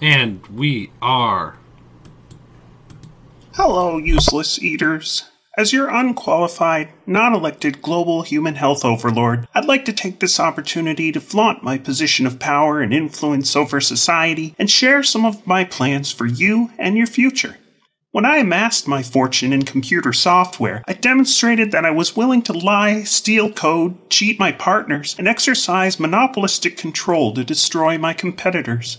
And we are. Hello, useless eaters. As your unqualified, non elected global human health overlord, I'd like to take this opportunity to flaunt my position of power and influence over society and share some of my plans for you and your future. When I amassed my fortune in computer software, I demonstrated that I was willing to lie, steal code, cheat my partners, and exercise monopolistic control to destroy my competitors.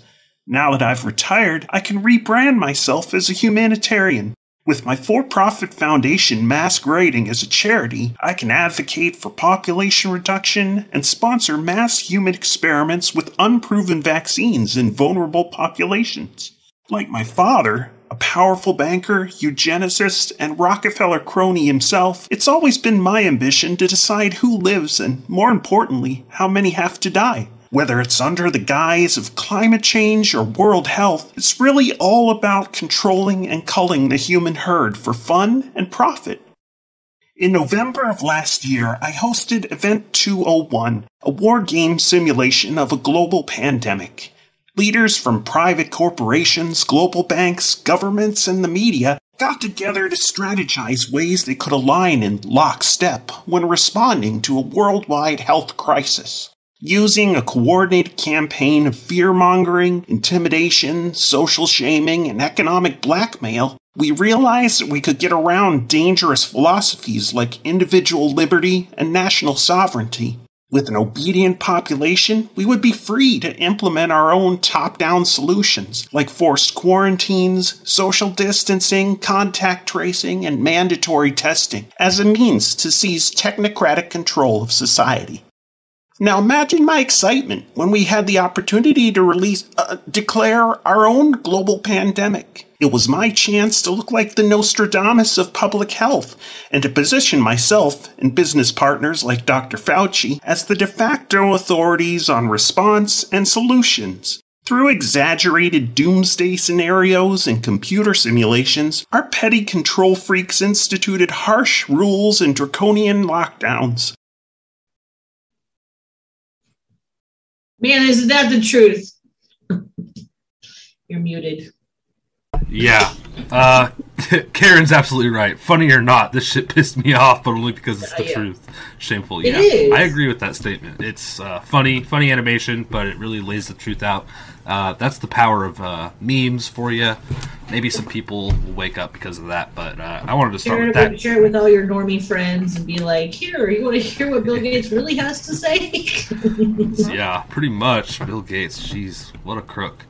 Now that I've retired, I can rebrand myself as a humanitarian. With my for profit foundation masquerading as a charity, I can advocate for population reduction and sponsor mass human experiments with unproven vaccines in vulnerable populations. Like my father, a powerful banker, eugenicist, and Rockefeller crony himself, it's always been my ambition to decide who lives and, more importantly, how many have to die. Whether it's under the guise of climate change or world health, it's really all about controlling and culling the human herd for fun and profit. In November of last year, I hosted Event 201, a war game simulation of a global pandemic. Leaders from private corporations, global banks, governments, and the media got together to strategize ways they could align in lockstep when responding to a worldwide health crisis. Using a coordinated campaign of fear mongering, intimidation, social shaming, and economic blackmail, we realized that we could get around dangerous philosophies like individual liberty and national sovereignty. With an obedient population, we would be free to implement our own top down solutions like forced quarantines, social distancing, contact tracing, and mandatory testing as a means to seize technocratic control of society. Now imagine my excitement when we had the opportunity to release, uh, declare our own global pandemic. It was my chance to look like the Nostradamus of public health and to position myself and business partners like Dr. Fauci as the de facto authorities on response and solutions. Through exaggerated doomsday scenarios and computer simulations, our petty control freaks instituted harsh rules and draconian lockdowns. Man, isn't that the truth? You're muted. Yeah. Uh, Karen's absolutely right. Funny or not, this shit pissed me off, but only because it's the Yeah. truth. Shameful. It yeah, is. I agree with that statement. It's uh, funny, funny animation, but it really lays the truth out. Uh, that's the power of uh, memes for you. Maybe some people will wake up because of that, but uh, I wanted to start Share with that. share it with all your normie friends and be like, here, you want to hear what Bill Gates really has to say? Yeah, pretty much. Bill Gates. Jeez, what a crook.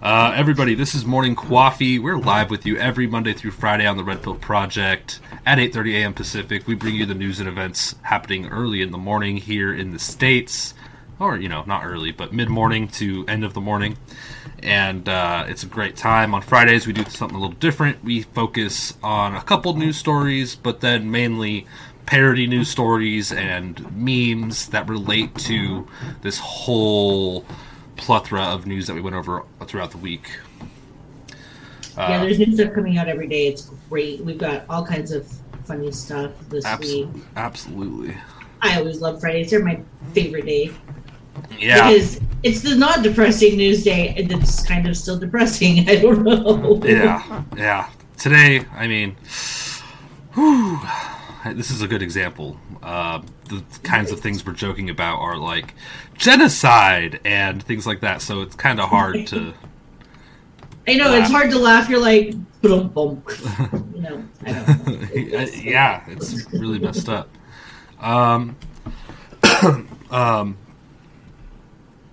Uh, everybody, this is Morning Coffee. We're live with you every Monday through Friday on the Red Pill Project at 8:30 a.m. Pacific. We bring you the news and events happening early in the morning here in the states, or you know, not early, but mid-morning to end of the morning. And uh, it's a great time. On Fridays, we do something a little different. We focus on a couple news stories, but then mainly parody news stories and memes that relate to this whole plethora of news that we went over throughout the week. yeah, there's new stuff coming out every day. It's great. We've got all kinds of funny stuff this week. Absolutely. I always love Fridays. They're my favorite day. Yeah, Because it's the not depressing news day and it's kind of still depressing. I don't know. yeah, yeah. Today, I mean, whew, this is a good example. Uh, the kinds of things we're joking about are like genocide and things like that. So it's kind of hard to. I know it's hard to laugh. You're like, boom, boom. You know, I don't know. It's- yeah, it's really messed up. Um, um,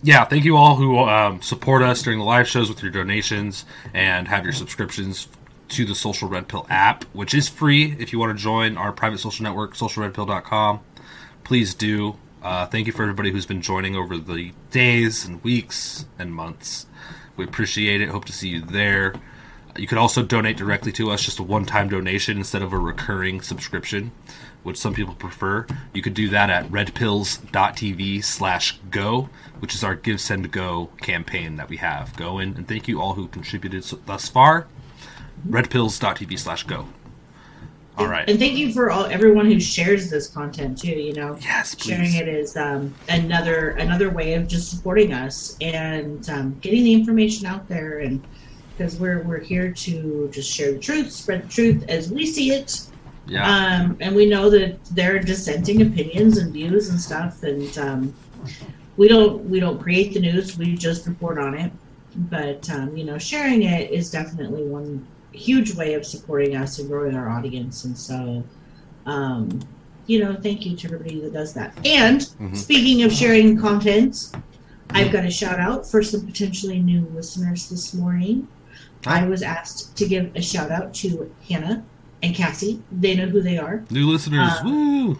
yeah, thank you all who um, support us during the live shows with your donations and have your subscriptions to the Social Red Pill app, which is free if you want to join our private social network, socialredpill.com. Please do. Uh, thank you for everybody who's been joining over the days and weeks and months. We appreciate it. Hope to see you there. You could also donate directly to us, just a one time donation instead of a recurring subscription, which some people prefer. You could do that at redpills.tv slash go, which is our Give Send Go campaign that we have going. And thank you all who contributed so- thus far. Redpills.tv slash go. All right. And thank you for all everyone who shares this content too. You know, Yes, sharing it is um, another another way of just supporting us and um, getting the information out there. And because we're we're here to just share the truth, spread the truth as we see it. Yeah. Um, and we know that there are dissenting opinions and views and stuff, and um, we don't we don't create the news; we just report on it. But um, you know, sharing it is definitely one huge way of supporting us and growing our audience. And so, um, you know, thank you to everybody that does that. And Mhm. speaking of sharing content, I've got a shout out for some potentially new listeners this morning. I was asked to give a shout out to Hannah and Cassie. They know who they are. New listeners. uh, Woo!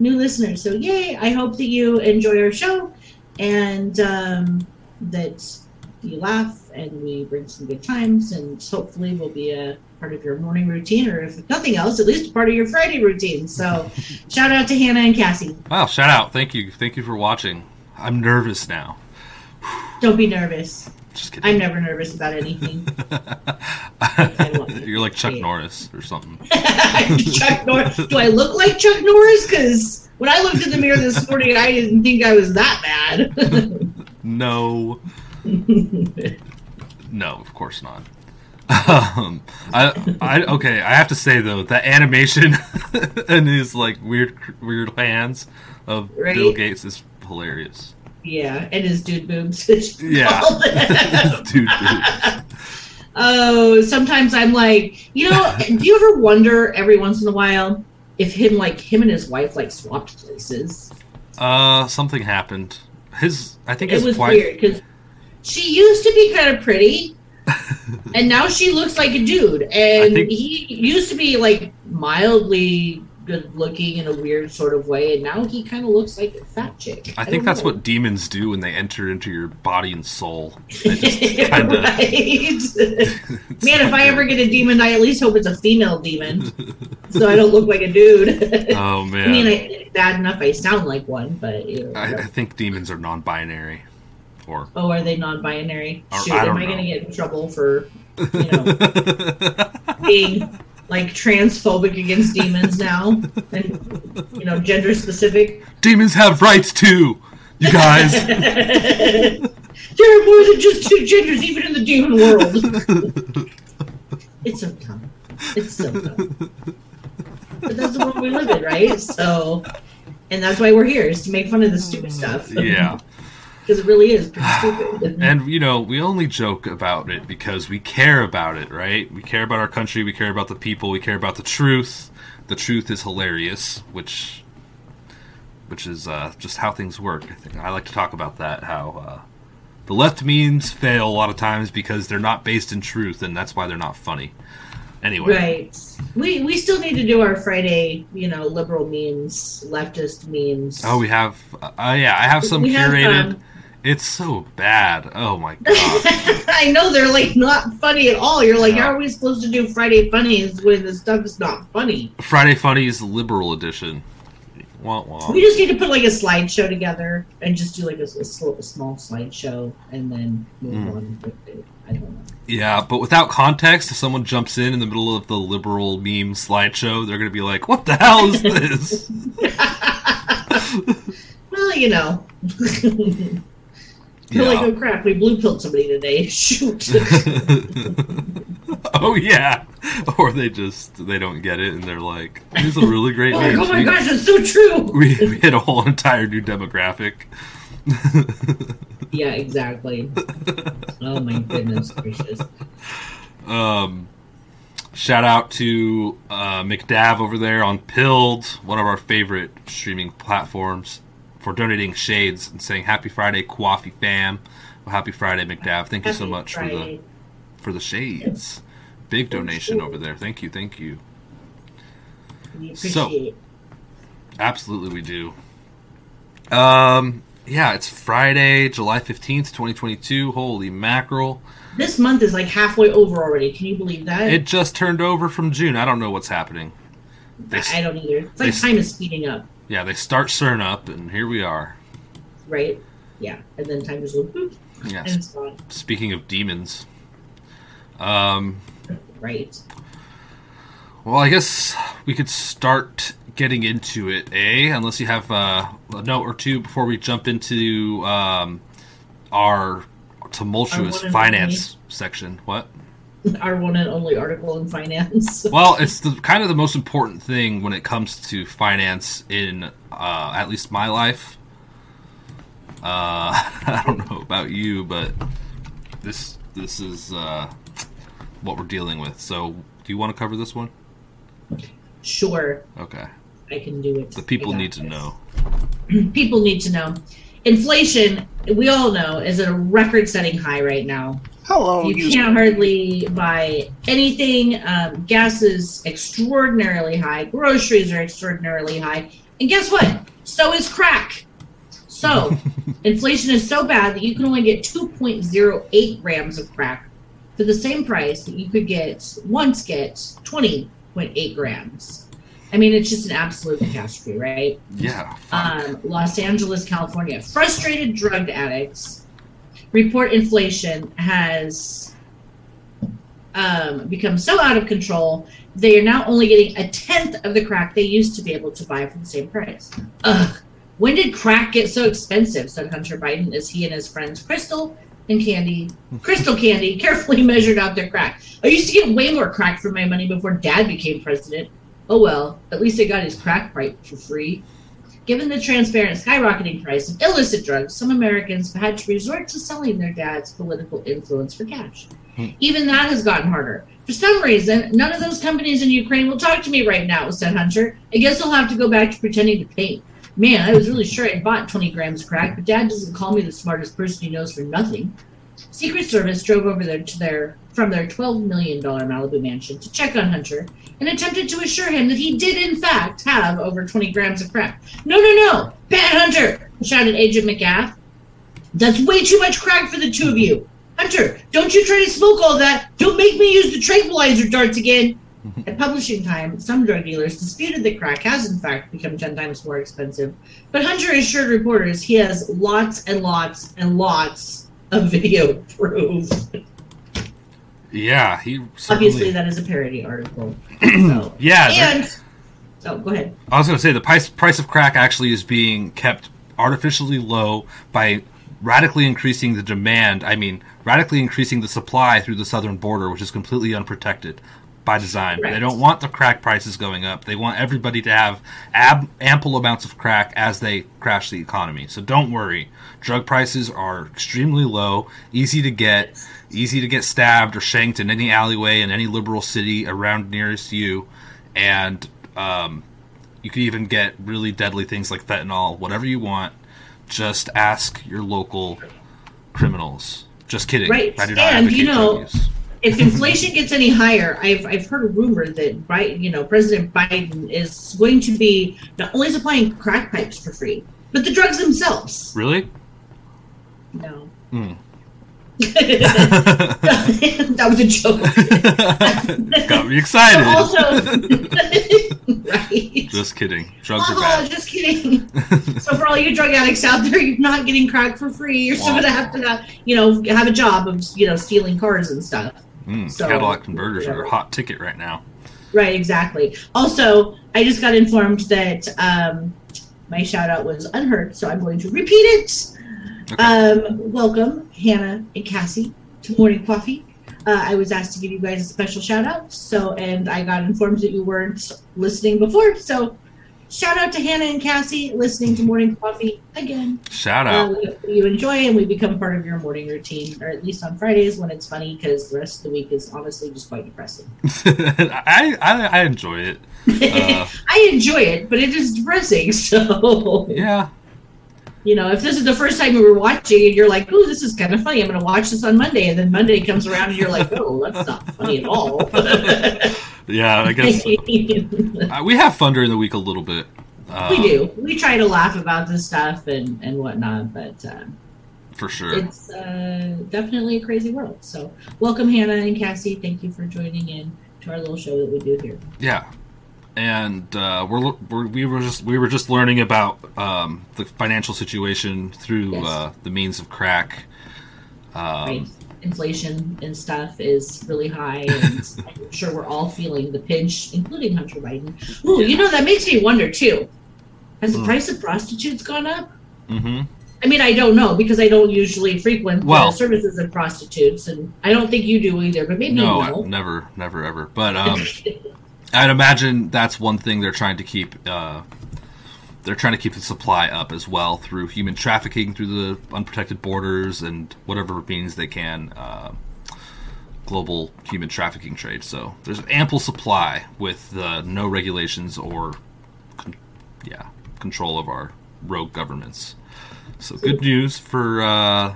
New listeners. So, yay. I hope that you enjoy our show and um, that you laugh and we bring some good times and hopefully will be a part of your morning routine or if nothing else, at least a part of your Friday routine. So, shout out to Hannah and Cassie. Wow, shout out. Thank you. Thank you for watching. I'm nervous now. Don't be nervous. Just kidding. I'm never nervous about anything. You're like Chuck Norris or something. Chuck Norris. Do I look like Chuck Norris? Because when I looked in the mirror this morning, I didn't think I was that bad. No. No, of course not. Um, I, I, okay. I have to say though, that animation and his like weird, weird hands of Right? Bill Gates is hilarious. Yeah, and his dude boobs. Yeah. Dude, oh, sometimes I'm like, you know, do you ever wonder every once in a while if him, like him and his wife, like swapped places? uh, something happened. His, I think It was wife. weird because she used to be kind of pretty, and now she looks like a dude. And think- he used to be like mildly good looking in a weird sort of way, and now he kind of looks like a fat chick. I don't think that's know. what demons do when they enter into your body and soul. They just kind of. right. Man, if I ever get a demon, I at least hope it's a female demon, so I don't look like a dude. Oh man! I mean, I, bad enough I sound like one, but you know, I, I think demons are non-binary, or oh, are they non-binary? Shoot, I am I going to get in trouble for you know being like transphobic against demons now, and you know, gender specific? demons have rights too. You guys. there are more than just two genders, even in the demon world. it's so dumb. It's so dumb. but that's the world we live in, right? So, and that's why we're here is to make fun of the stupid stuff. Yeah. Because it really is pretty stupid. And you know, we only joke about it because we care about it, right? We care about our country, we care about the people, we care about the truth. The truth is hilarious, which which is uh, just how things work. I think I like to talk about that how uh, the left memes fail a lot of times because they're not based in truth, and that's why they're not funny. Anyway, Right. We we still need to do our Friday, you know, liberal memes, leftist memes. oh, we have uh, yeah, I have some We have, curated. um, it's so bad. Oh my god. I know they're like not funny at all. You're like, Yeah. how are we supposed to do Friday funnies when the stuff is not funny? Friday Funnies liberal edition. Wah, wah. We just need to put like a slideshow together and just do like a, a sl- a small slideshow and then move Mm. on with it. I don't know. Yeah, but without context, if someone jumps in in the middle of the liberal meme slideshow, they're going to be like, "What the hell is this?" Well, you know. You're like, oh crap, we blue pilled somebody today. Shoot. oh yeah, or they just they don't get it and they're like, "This is a really great Like, oh my we, gosh, it's so true. we, we hit a whole entire new demographic. Yeah, exactly. Oh my goodness gracious. Um, shout out to uh, McDav over there on Pilled, one of our favorite streaming platforms, for donating shades and saying "Happy Friday, Coffee fam." Well, happy Friday, McDav. Thank you so much for the for the shades. Big donation over there. Thank you, thank you. We So- appreciate Absolutely, we do. Um, yeah, it's Friday, July fifteenth, twenty twenty two. Holy mackerel! This month is like halfway over already. Can you believe that? It just turned over from June. I don't know what's happening. They, I don't either. It's like they- time is speeding up, yeah, they start CERN up, and here we are. right? Yeah, and then time just goes boop, Yeah. and it's gone. Speaking of demons, um, Right. well, I guess we could start getting into it, eh? Unless you have uh, a note or two before we jump into um, our tumultuous Our one and finance section. What? Our one and only article in finance. Well, it's the kind of the most important thing when it comes to finance in uh, at least my life. Uh, I don't know about you, but this this is uh, what we're dealing with. So, do you want to cover this one? Sure, Okay, I can do it. the people need to know. People need to know. Inflation, we all know, is at a record-setting high right now. Hello, you can't hardly buy anything. Um, gas is extraordinarily high. Groceries are extraordinarily high. And guess what? So is crack. So inflation is so bad that you can only get 2.08 grams of crack for the same price that you could get once get 20.8 grams. I mean, it's just an absolute catastrophe, right? Yeah. um, Los Angeles, California. Frustrated drug addicts report inflation has um, become so out of control, they are now only getting a tenth of the crack they used to be able to buy for the same price. Ugh. When did crack get so expensive? said Hunter Biden as he and his friends Crystal and Candy, Crystal Candy, carefully measured out their crack. I used to get way more crack for my money before Dad became president. Oh well, at least I got his crack pipe for free. Given the transparent skyrocketing price of illicit drugs, some Americans have had to resort to selling their dad's political influence for cash. Hmm. Even that has gotten harder. For some reason, none of those companies in Ukraine will talk to me right now, said Hunter. I guess I'll have to go back to pretending to paint. Man, I was really sure I'd bought 20 grams of crack, but dad doesn't call me the smartest person he knows for nothing. Secret Service drove over there to their from their $12 million Malibu mansion to check on Hunter and attempted to assure him that he did, in fact, have over 20 grams of crack. No, no, no! Pat Hunter! shouted Agent McGaff. That's way too much crack for the two of you. Hunter, don't you try to smoke all that. Don't make me use the tranquilizer darts again. At publishing time, some drug dealers disputed that crack has, in fact, become 10 times more expensive. But Hunter assured reporters he has lots and lots and lots of video proof. Yeah, he Obviously, that is a parody article. So. Yeah, And. Oh, go ahead. I was going to say the price price of crack actually is being kept artificially low by radically increasing the demand. I mean, radically increasing the supply through the southern border, which is completely unprotected. By design. Right. They don't want the crack prices going up. They want everybody to have ab- ample amounts of crack as they crash the economy. So don't worry. Drug prices are extremely low, easy to get, easy to get stabbed or shanked in any alleyway in any liberal city around nearest you, and um, you can even get really deadly things like fentanyl, whatever you want. Just ask your local criminals. Just kidding. Right. I do not And, you know, drug use. If inflation gets any higher, I've, I've heard a rumor that Biden, you know, President Biden is going to be not only supplying crack pipes for free, but the drugs themselves. Really? No. Hmm. that was a joke. Got me excited. also, right. Just kidding. Drugs are Oh, bad. just kidding. so for all you drug addicts out there, you're not getting crack for free. You're still gonna have to, have, you know, have a job of, you know, stealing cars and stuff. Mm, So- Cadillac converters are a hot ticket right now. Right, exactly. Also, I just got informed that um, my shout out was unheard, so I'm going to repeat it. Okay. Um, welcome, Hannah and Cassie, to Morning Coffee. Uh, I was asked to give you guys a special shout out, so and I got informed that you weren't listening before, so shout out to Hannah and Cassie listening to Morning Coffee again. Shout Uh, out. we- you enjoy and we become part of your morning routine, or at least on Fridays when it's funny, because the rest of the week is honestly just quite depressing. I, I I enjoy it. Uh, I enjoy it, but it is depressing. So, yeah. you know, if this is the first time you were watching and you're like, "Ooh, this is kind of funny," I'm going to watch this on Monday, and then Monday comes around and you're like, "Oh, that's not funny at all." Yeah, I guess we uh, we have fun during the week a little bit. Um, do. We try to laugh about this stuff and and whatnot, but uh, For sure. it's uh, definitely a crazy world. So, welcome, Hannah and Cassie. Thank you for joining in to our little show that we do here. Yeah, and uh, we're, we're we were just we were just learning about um, the financial situation through Yes. uh, the means of crack. Um, right? Inflation and stuff is really high, and I'm sure we're all feeling the pinch, including Hunter Biden. Ooh, you know that makes me wonder too. Has the Hmm. price of prostitutes gone up? hmm I mean, I don't know because I don't usually frequent Well- the services of prostitutes, and I don't think you do either. But maybe No, you I- know. never, never, ever. But um, I'd imagine that's one thing they're trying to keep. Uh, they're trying to keep the supply up as well through human trafficking, through the unprotected borders, and whatever means they can. Uh, global human trafficking trade. So there's ample supply with uh, no regulations or, con- yeah, control of our rogue governments. So good news for uh,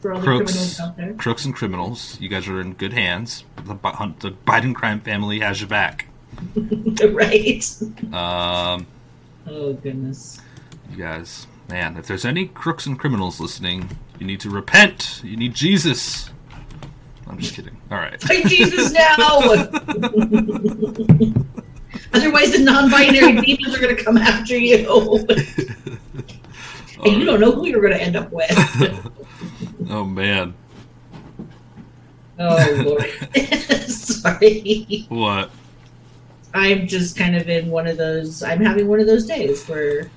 for crooks, crooks and criminals. You guys are in good hands. The, the Biden crime family has your back. right. Um, Oh goodness. you guys, man, if there's any crooks and criminals listening, you need to repent. You need Jesus. I'm just kidding. All right. Fight Jesus now. Otherwise, the non-binary demons are going to come after you, and you don't know who you're going to end up with. Oh man, Oh Lord, sorry. what? I'm just kind of in one of those. I'm having one of those days where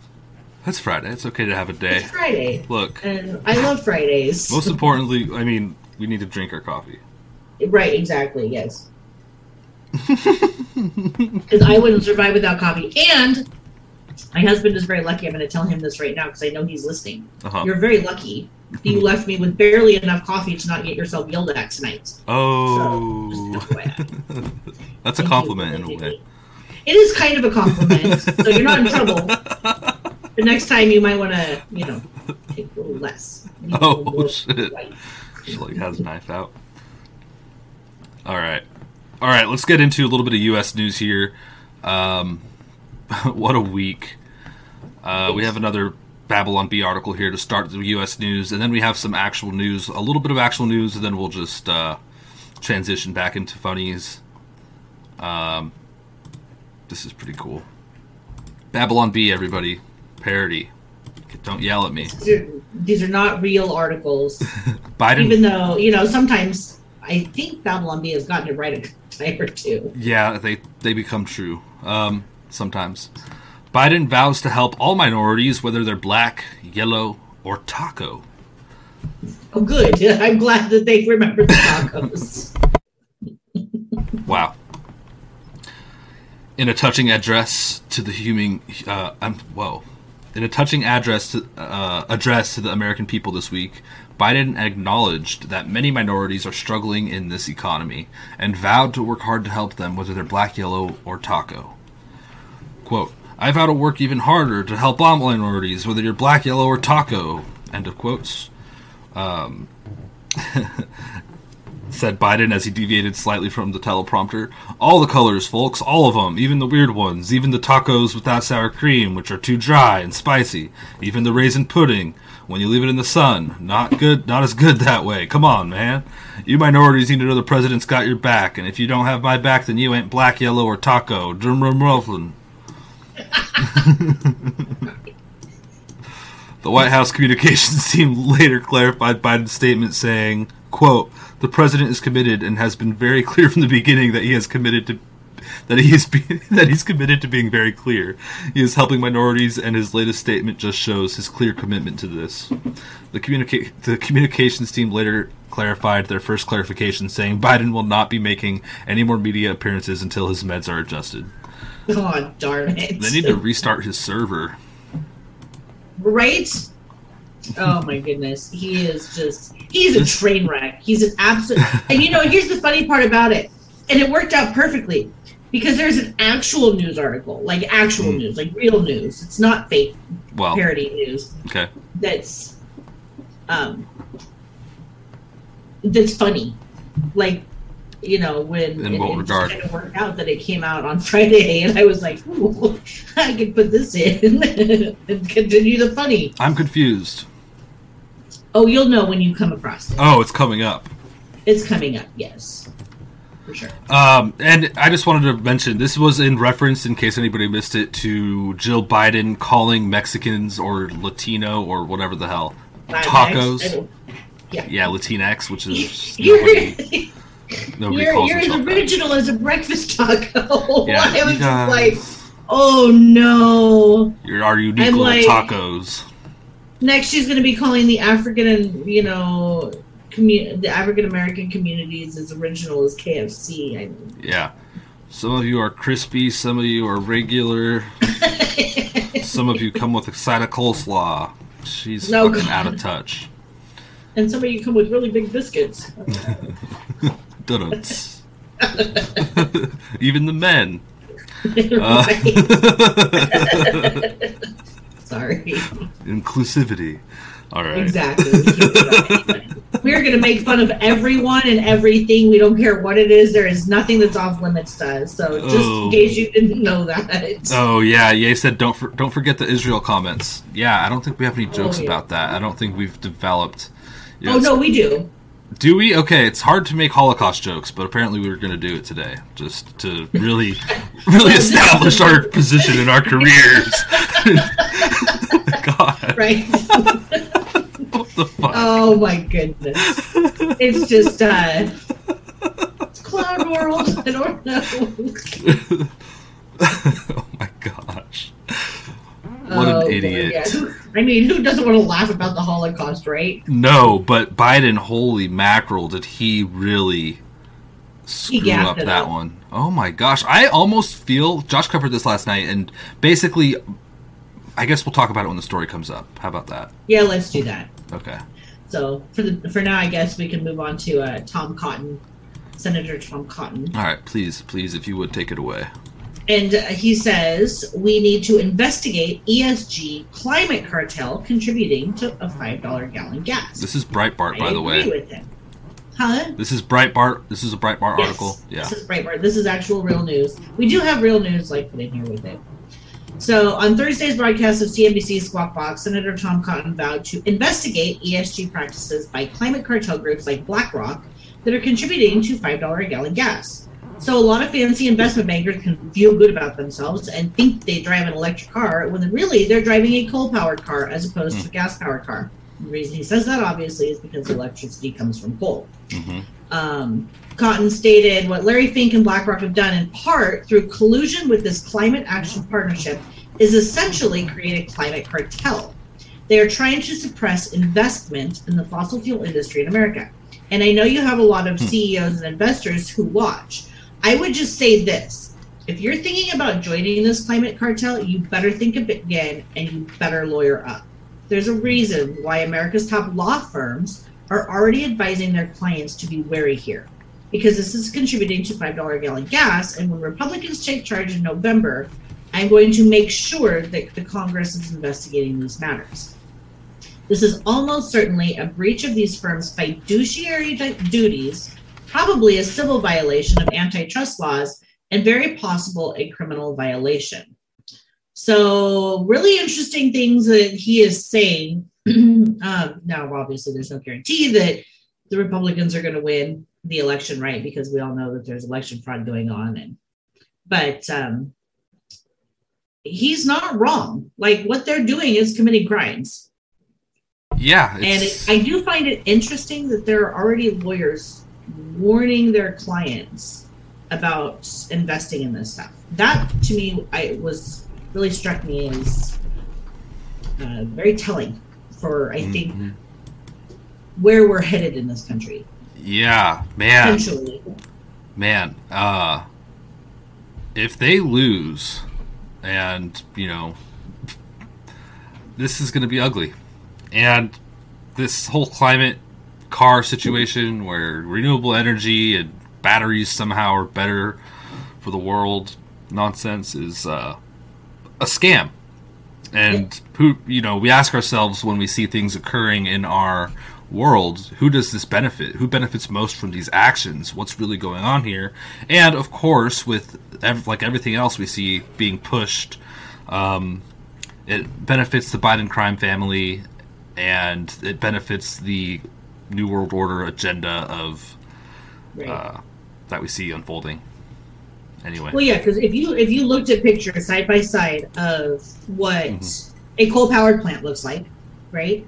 That's Friday. It's okay to have a day. it's Friday, Look, and I love Fridays. most importantly, I mean, we need to drink our coffee. Right, exactly. Yes. Because I wouldn't survive without coffee. And my husband is very lucky. I'm going to tell him this right now because I know he's listening. Uh-huh. You're very lucky. You left me with barely enough coffee to not get yourself yelled at tonight. Oh, So, that's a compliment in a way. It is kind of a compliment, so you're not in trouble. The next time you might want to, you know, take a little less. Oh, little shit. white. She like has a knife out. All right, all right. Let's get into a little bit of U.S. news here. Um, what a week! Uh, we have another Babylon Bee article here to start the U.S. news, and then we have some actual news, a little bit of actual news, and then we'll just uh, transition back into funnies. Um, this is pretty cool. Babylon Bee, everybody, parody. Don't yell at me. These are, these are not real articles. Biden even though you know sometimes I think Babylon Bee has gotten it right a time or two. Yeah, they they become true. Um, sometimes. Biden vows to help all minorities, whether they're black, yellow, or taco. Oh, good. I'm glad that they remembered the tacos. Wow. in a touching address to the human, uh, I'm whoa, in a touching address to uh, address to the American people this week, Biden acknowledged that many minorities are struggling in this economy and vowed to work hard to help them, whether they're black, yellow, or taco. Quote, I vow to work even harder to help all minorities, whether you're black, yellow, or taco. End of quotes. Um, said Biden as he deviated slightly from the teleprompter. All the colors, folks, all of them, even the weird ones, even the tacos without sour cream, which are too dry and spicy, even the raisin pudding, when you leave it in the sun. Not good, not as good that way. Come on, man. You minorities need to know the president's got your back, and if you don't have my back, then you ain't black, yellow, or taco. Drum The White House communications team later clarified Biden's statement saying, quote, the president is committed and has been very clear from the beginning that he has committed to that he is be, that he's committed to being very clear. He is helping minorities, and his latest statement just shows his clear commitment to this. The communica- the communications team later clarified their first clarification, saying Biden will not be making any more media appearances until his meds are adjusted. Oh darn it! They need to restart his server. Right? Oh my goodness, he is just—he's a train wreck. He's an absolute. and you know, here's the funny part about it, and it worked out perfectly because there's an actual news article, like actual mm. news, like real news. It's not fake well, parody news. Okay. That's um that's funny. Like you know, when in what regard? Kind of worked out that it came out on Friday, and I was like, Ooh, I could put this in and continue the funny. I'm confused. Oh, you'll know when you come across it. Oh, it's coming up. It's coming up. Yes for sure. Um, and I just wanted to mention this was in reference, in case anybody missed it, to Jill Biden calling Mexicans or Latino or whatever the hell tacos. Yeah. yeah, Latinx, which is nobody. you're, calls you're as original that. as a breakfast taco. Yeah, I was just uh, like, oh no. You're our unique little like, tacos. Next, she's going to be calling the African and you know commu- the African American communities as original as KFC. I mean. Yeah. Some of you are crispy, some of you are regular. some of you come with a side of coleslaw. She's no, fucking God. out of touch. And some of you come with really big biscuits. Donuts. Even the men. Uh, Sorry. Inclusivity. All right. Exactly. We're going to make fun of everyone and everything. We don't care what it is. There is nothing that's off limits to us. So just oh. in case you didn't know that. Oh yeah, Ye said don't for, don't forget the Israel comments. Yeah, I don't think we have any jokes oh, yeah. about that. I don't think we've developed. You know, oh no, we do. Do we? Okay, it's hard to make Holocaust jokes, but apparently we were going to do it today, just to really, really establish our position in our careers. God. Right the fuck? Oh my goodness. It's just uh it's Clown World. I don't know. oh my gosh. What oh, an idiot. Yeah. I mean, who doesn't want to laugh about the Holocaust, right? No, but Biden, holy mackerel, did he really screw up that up. one? Oh my gosh. I almost feel Josh covered this last night and basically I guess we'll talk about it when the story comes up. How about that? Yeah, let's do that. Okay. So for the for now, I guess we can move on to uh, Tom Cotton, Senator Tom Cotton. All right, please, please, if you would take it away. And he says we need to investigate ESG climate cartel contributing to a five dollar gallon gas. This is Breitbart, I by the way. With him. Huh? This is Breitbart. This is a Breitbart yes, article. Yeah. This is Breitbart. This is actual real news. We do have real news like put in here with it. So on Thursday's broadcast of CNBC's Squawk Box, Senator Tom Cotton vowed to investigate ESG practices by climate cartel groups like BlackRock that are contributing to $5 a gallon gas. So a lot of fancy investment bankers can feel good about themselves and think they drive an electric car when really they're driving a coal-powered car as opposed mm. to a gas-powered car. The reason he says that obviously is because electricity comes from coal. Mm-hmm. Um, Cotton stated what Larry Fink and BlackRock have done in part through collusion with this climate action partnership is essentially create a climate cartel. They are trying to suppress investment in the fossil fuel industry in America. And I know you have a lot of hmm. CEOs and investors who watch. I would just say this if you're thinking about joining this climate cartel, you better think again and you better lawyer up. There's a reason why America's top law firms are already advising their clients to be wary here because this is contributing to $5 a gallon gas. And when Republicans take charge in November, I'm going to make sure that the Congress is investigating these matters. This is almost certainly a breach of these firms' fiduciary duties, probably a civil violation of antitrust laws, and very possible a criminal violation. So, really interesting things that he is saying. um, now, obviously, there's no guarantee that the Republicans are going to win the election, right? Because we all know that there's election fraud going on, and but um, he's not wrong. Like what they're doing is committing crimes. Yeah, and it, I do find it interesting that there are already lawyers warning their clients about investing in this stuff. That to me, I was really struck me as uh, very telling for I think mm-hmm. where we're headed in this country. Yeah, man. Potentially. Man, uh, if they lose, and you know, this is going to be ugly, and this whole climate car situation where renewable energy and batteries somehow are better for the world nonsense is uh, a scam. And who, you know, we ask ourselves when we see things occurring in our world, who does this benefit? Who benefits most from these actions? What's really going on here? And of course, with ev- like everything else we see being pushed, um, it benefits the Biden crime family, and it benefits the New World Order agenda of right. uh, that we see unfolding. Anyway, well, yeah, because if you if you looked at pictures side by side of what mm-hmm. a coal powered plant looks like, right?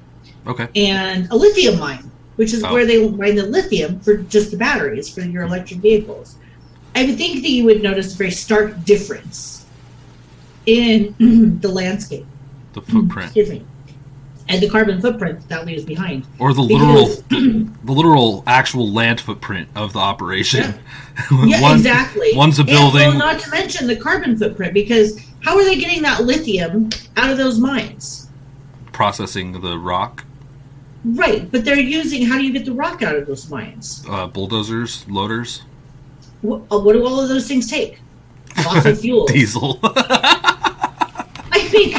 Okay. And a lithium mine, which is oh. where they mine the lithium for just the batteries for your electric vehicles. I would think that you would notice a very stark difference in the landscape. The footprint. Excuse me. And the carbon footprint that leaves behind. Or the literal the literal actual land footprint of the operation. Yeah, yeah One, exactly. One's a building. And, well, not to mention the carbon footprint, because how are they getting that lithium out of those mines? Processing the rock. Right, but they're using. How do you get the rock out of those mines? Uh, bulldozers, loaders. What, uh, what, do all of those things take? Fossil fuels. Diesel. I think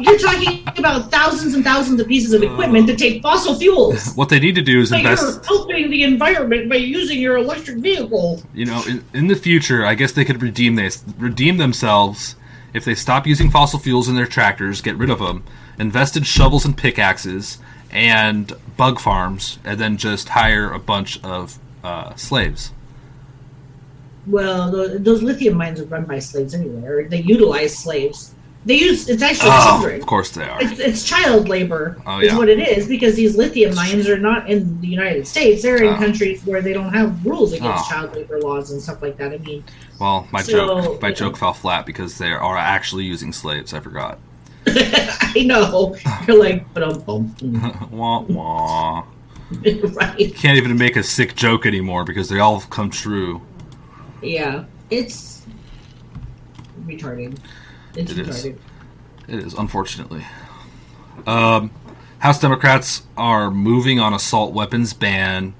you're talking about thousands and thousands of pieces of equipment that take fossil fuels. What they need to do is but invest. You're helping the environment by using your electric vehicle. You know, in, in the future, I guess they could redeem this, redeem themselves if they stop using fossil fuels in their tractors, get rid of them, invest in shovels and pickaxes, and bug farms, and then just hire a bunch of uh, slaves. Well, those lithium mines are run by slaves anyway, or they utilize slaves. They use it's actually oh, children. Of course they are. It's, it's child labor oh, is what it is because these lithium mines are not in the United States. They're in oh. countries where they don't have rules against oh. child labor laws and stuff like that. I mean, well, my so, joke my joke fell flat because they are actually using slaves. I forgot. I know. You're like, but um, mm. wah wah. right. Can't even make a sick joke anymore because they all come true. Yeah, it's retarded. It. Is. It is, unfortunately. Um, House Democrats are moving on assault weapons ban.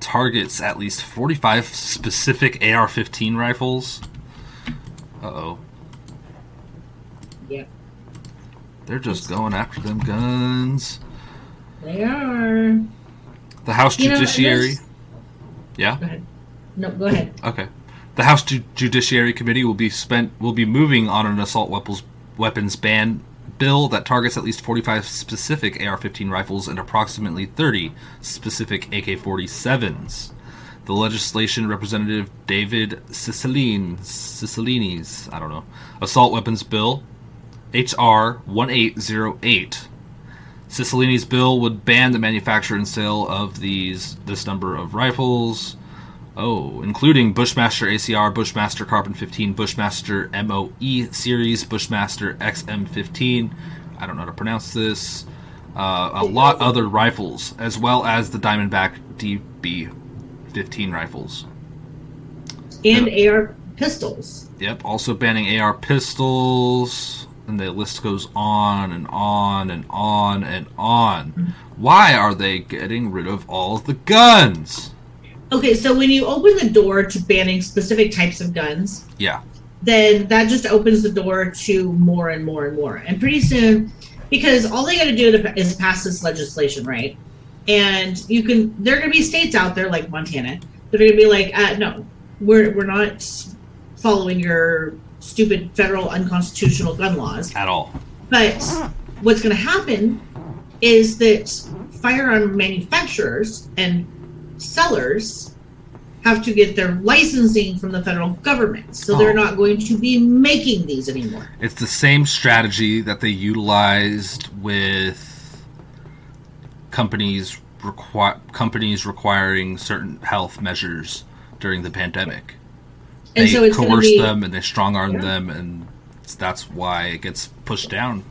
Targets at least 45 specific AR 15 rifles. Uh oh. Yep. They're just going after them guns. They are. The House you Judiciary. Know, yeah. Go ahead. No, go ahead. Okay. The House Ju- Judiciary Committee will be spent will be moving on an assault weapons weapons ban bill that targets at least 45 specific AR-15 rifles and approximately 30 specific AK-47s. The legislation representative David Cicilline, Cicilline's, I don't know, assault weapons bill H.R. 1808. Cicilline's bill would ban the manufacture and sale of these this number of rifles. Oh, including Bushmaster ACR, Bushmaster Carbon 15, Bushmaster MOE series, Bushmaster XM15. I don't know how to pronounce this. Uh, a lot other rifles, as well as the Diamondback DB 15 rifles. And AR pistols. Yep. Also banning AR pistols, and the list goes on and on and on and on. Why are they getting rid of all of the guns? Okay, so when you open the door to banning specific types of guns, Yeah. then that just opens the door to more and more and more. And pretty soon, because all they got to do is pass this legislation, right? And you can, there are going to be states out there like Montana that are going to be like, uh, no, we're we're not following your stupid federal unconstitutional gun laws. At all. But what's going to happen is that firearm manufacturers and sellers have to get their licensing from the federal government. So they're Oh. not going to be making these anymore. It's the same strategy that they utilized with companies companies requiring certain health measures during the pandemic. And they so coerce be- them and they strong arm Yeah. them, and that's why it gets pushed down.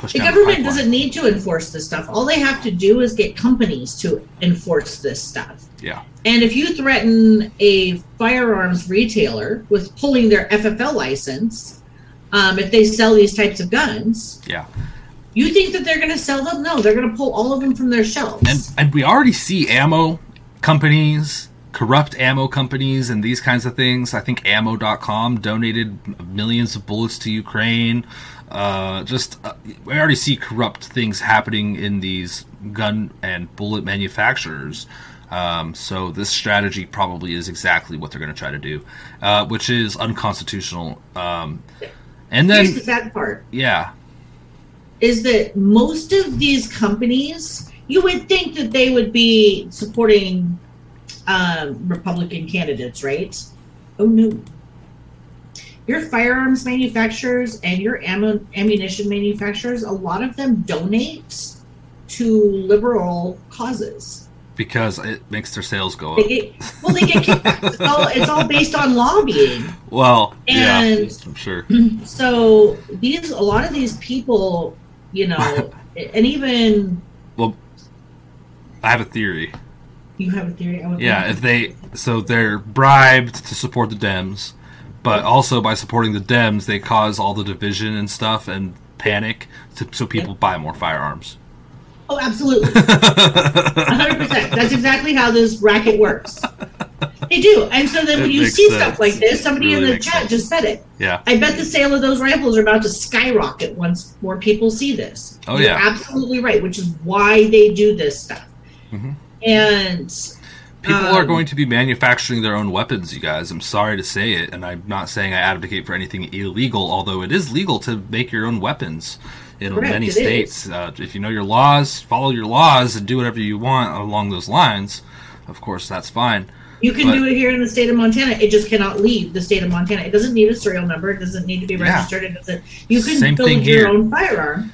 Pushed The government pipeline. doesn't need to enforce this stuff. All they have to do is get companies to enforce this stuff. Yeah, And if you threaten a firearms retailer with pulling their FFL license, um, if they sell these types of guns, yeah, you think that they're going to sell them? No, they're going to pull all of them from their shelves. and and we already see ammo companies, corrupt ammo companies, and these kinds of things. I think Ammo.com donated millions of bullets to Ukraine. Uh, just uh, we already see corrupt things happening in these gun and bullet manufacturers. Um, so this strategy probably is exactly what they're going to try to do, uh, which is unconstitutional. Um, and Here's the then, sad part yeah, is that most of these companies, you would think that they would be supporting um, Republican candidates, right? Oh no. Your firearms manufacturers and your ammo, ammunition manufacturers, a lot of them donate to liberal causes. because it makes their sales go up. get well, they get kickbacks. It's all, it's all based on lobbying. Well, yeah, And- I'm sure. So these, a lot of these people, you know, and even Well, I have a theory. you have a theory. I Yeah, if they so they're bribed to support the Dems, but also by supporting the Dems, they cause all the division and stuff and panic, to, so people buy more firearms. Oh, absolutely. 100%. That's exactly how this racket works. They do. And so then when you see sense. stuff like this, somebody Really in the chat sense. just said it. Yeah, I bet the sale of those rifles are about to skyrocket once more people see this. Oh, You're yeah. absolutely right, which is why they do this stuff. Mhm. And people are Um, going to be manufacturing their own weapons. You guys, I'm sorry to say it, and I'm not saying I advocate for anything illegal. Although it is legal to make your own weapons in Correct, many states. Uh, if you know your laws, follow your laws, and do whatever you want along those lines. Of course, that's fine. you can But- do it here in the state of Montana. It just cannot leave the state of Montana. It doesn't need a serial number. It doesn't need to be Yeah. registered. It doesn't. You can build your here. own firearm.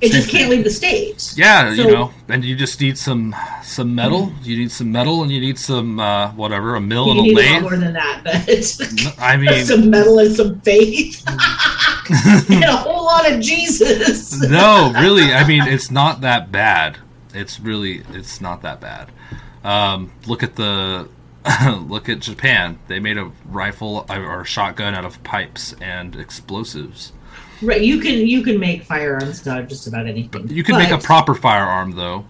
It just can't leave the state. Yeah, you know, and you just need some some metal. You need some metal, and you need some uh, whatever, a mill and a need a lot lathe. more than that, but I mean, some metal and some faith and a whole lot of Jesus. no, really. I mean, it's not that bad. It's really, it's not that bad. Um, look at the, look at Japan. They made a rifle or a shotgun out of pipes and explosives. Right, you can you can make firearms out of just about anything. You can make a proper firearm, though.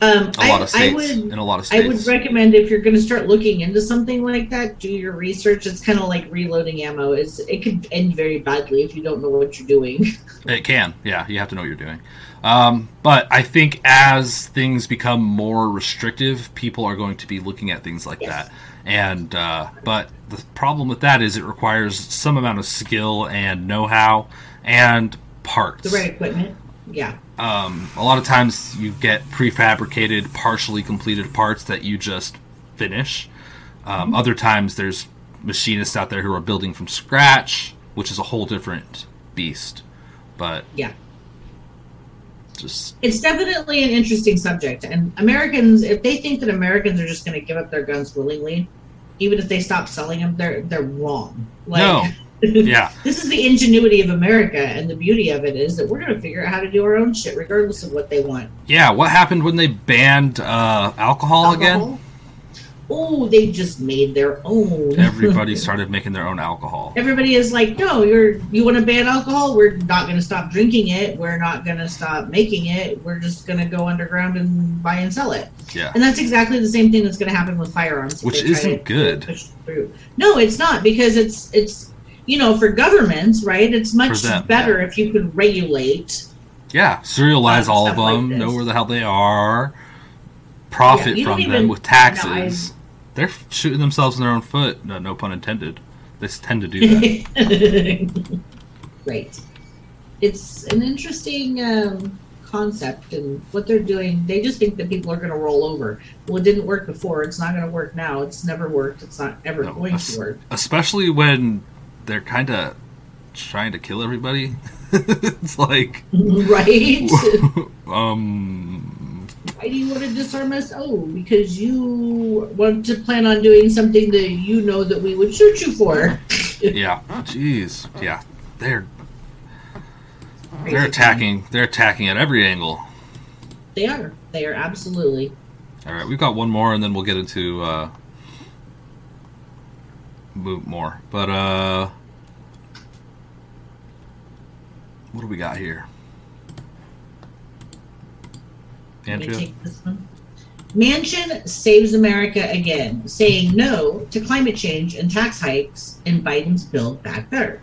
Um, A I, lot of states. I would in a lot of states. I would recommend if you're going to start looking into something like that, do your research. It's kind of like reloading ammo. It's it could end very badly if you don't know what you're doing. It can, yeah. You have to know what you're doing. Um, but I think as things become more restrictive, people are going to be looking at things like Yes. that. And uh, but the problem with that is it requires some amount of skill and know-how and parts. The right equipment, yeah. Um, a lot of times you get prefabricated, partially completed parts that you just finish. Um, Mm-hmm. Other times there's machinists out there who are building from scratch, which is a whole different beast. But Yeah. Just It's definitely an interesting subject. And Americans, if they think that Americans are just going to give up their guns willingly, even if they stop selling them, they're they're wrong. Like, No. yeah, this is the ingenuity of America, and the beauty of it is that we're going to figure out how to do our own shit, regardless of what they want. yeah. What happened when they banned uh, alcohol, again? Oh, they just made their own. Everybody started making their own alcohol. Everybody is like, no, you're you want to ban alcohol? We're not going to stop drinking it. We're not going to stop making it. We're just going to go underground and buy and sell it. Yeah. And that's exactly the same thing that's going to happen with firearms. Which isn't good. No, it's not because it's it's you know for governments, right? It's much them, better if you can regulate. Yeah. Serialize all of like them, know where the hell they are, profit Yeah, from don't them with taxes. no, They're shooting themselves in their own foot. No, no pun intended. They tend to do that. right. It's an interesting um, concept and what they're doing. They just think that people are going to roll over. Well, it didn't work before. It's not going to work now. It's never worked. It's not ever No, going that's- to work. Especially when they're kind of trying to kill everybody. it's like, right? um, Why do you want to disarm us? Oh, because you want to plan on doing something that you know that we would shoot you for. yeah. Jeez. Yeah. They're they're attacking. They're attacking at every angle. They are. They are absolutely. All right, we've got one more, and then we'll get into uh, more. But uh, what do we got here? Let me Andrea? take this one. Manchin saves America again, saying no to climate change and tax hikes in Biden's Build Back Better.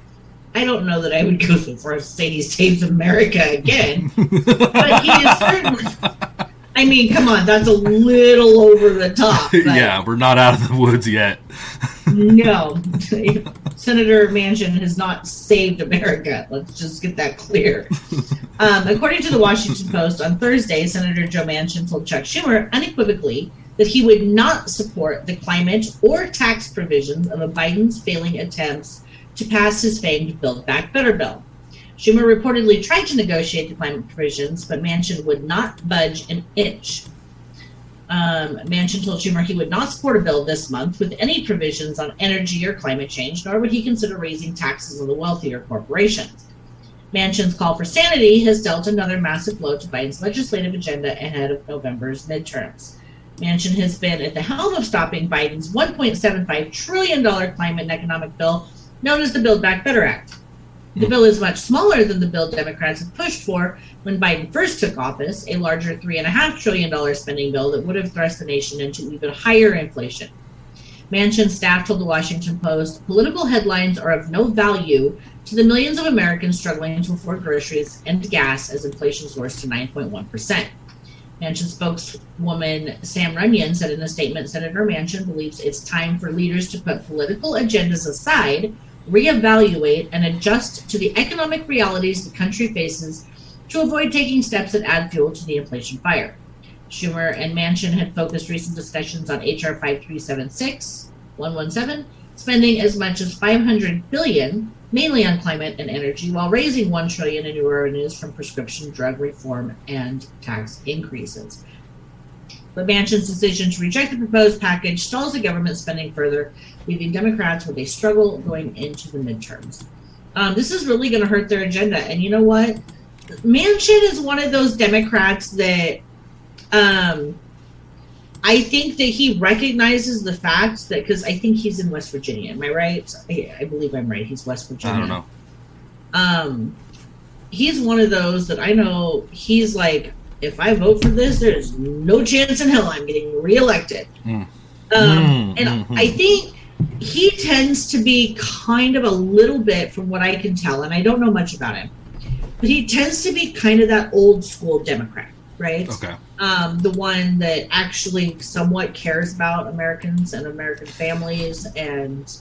I don't know that I would go so far as to say he saves America again, but he is certainly. I mean, come on, that's a little over the top. But yeah, we're not out of the woods yet. no, Senator Manchin has not saved America. Let's just get that clear. Um, according to the Washington Post, on Thursday, Senator Joe Manchin told Chuck Schumer unequivocally that he would not support the climate or tax provisions of a Biden's failing attempts to pass his famed Build Back Better bill. Schumer reportedly tried to negotiate the climate provisions, but Manchin would not budge an inch. Um, Manchin told Schumer he would not support a bill this month with any provisions on energy or climate change, nor would he consider raising taxes on the wealthier corporations. Manchin's call for sanity has dealt another massive blow to Biden's legislative agenda ahead of November's midterms. Manchin has been at the helm of stopping Biden's $1.75 trillion climate and economic bill known as the Build Back Better Act. The bill is much smaller than the bill Democrats had pushed for when Biden first took office, a larger $3.5 trillion spending bill that would have thrust the nation into even higher inflation. Manchin's staff told the Washington Post political headlines are of no value to the millions of Americans struggling to afford groceries and gas as inflation soars to 9.1%. Manchin spokeswoman Sam Runyon said in a statement Senator Manchin believes it's time for leaders to put political agendas aside, reevaluate, and adjust to the economic realities the country faces to avoid taking steps that add fuel to the inflation fire. Schumer and Manchin had focused recent discussions on HR 5376 117, spending as much as 500 billion mainly on climate and energy while raising 1 trillion in new revenues from prescription drug reform and tax increases. But Manchin's decision to reject the proposed package stalls the government spending further, leaving Democrats with a struggle going into the midterms. Um, this is really going to hurt their agenda. And you know what? Manchin is one of those Democrats that um, I think that he recognizes the fact that because I think he's in West Virginia. Am I right? I, I believe I'm right. He's West Virginia. I don't know. Um, he's one of those that I know. He's like, if I vote for this, there's no chance in hell I'm getting reelected. Mm. Um, Mm, and mhm. I think he tends to be kind of a little bit, from what I can tell, and I don't know much about him, but he tends to be kind of that old school Democrat, right? Okay. um, the one that actually somewhat cares about Americans and American families. And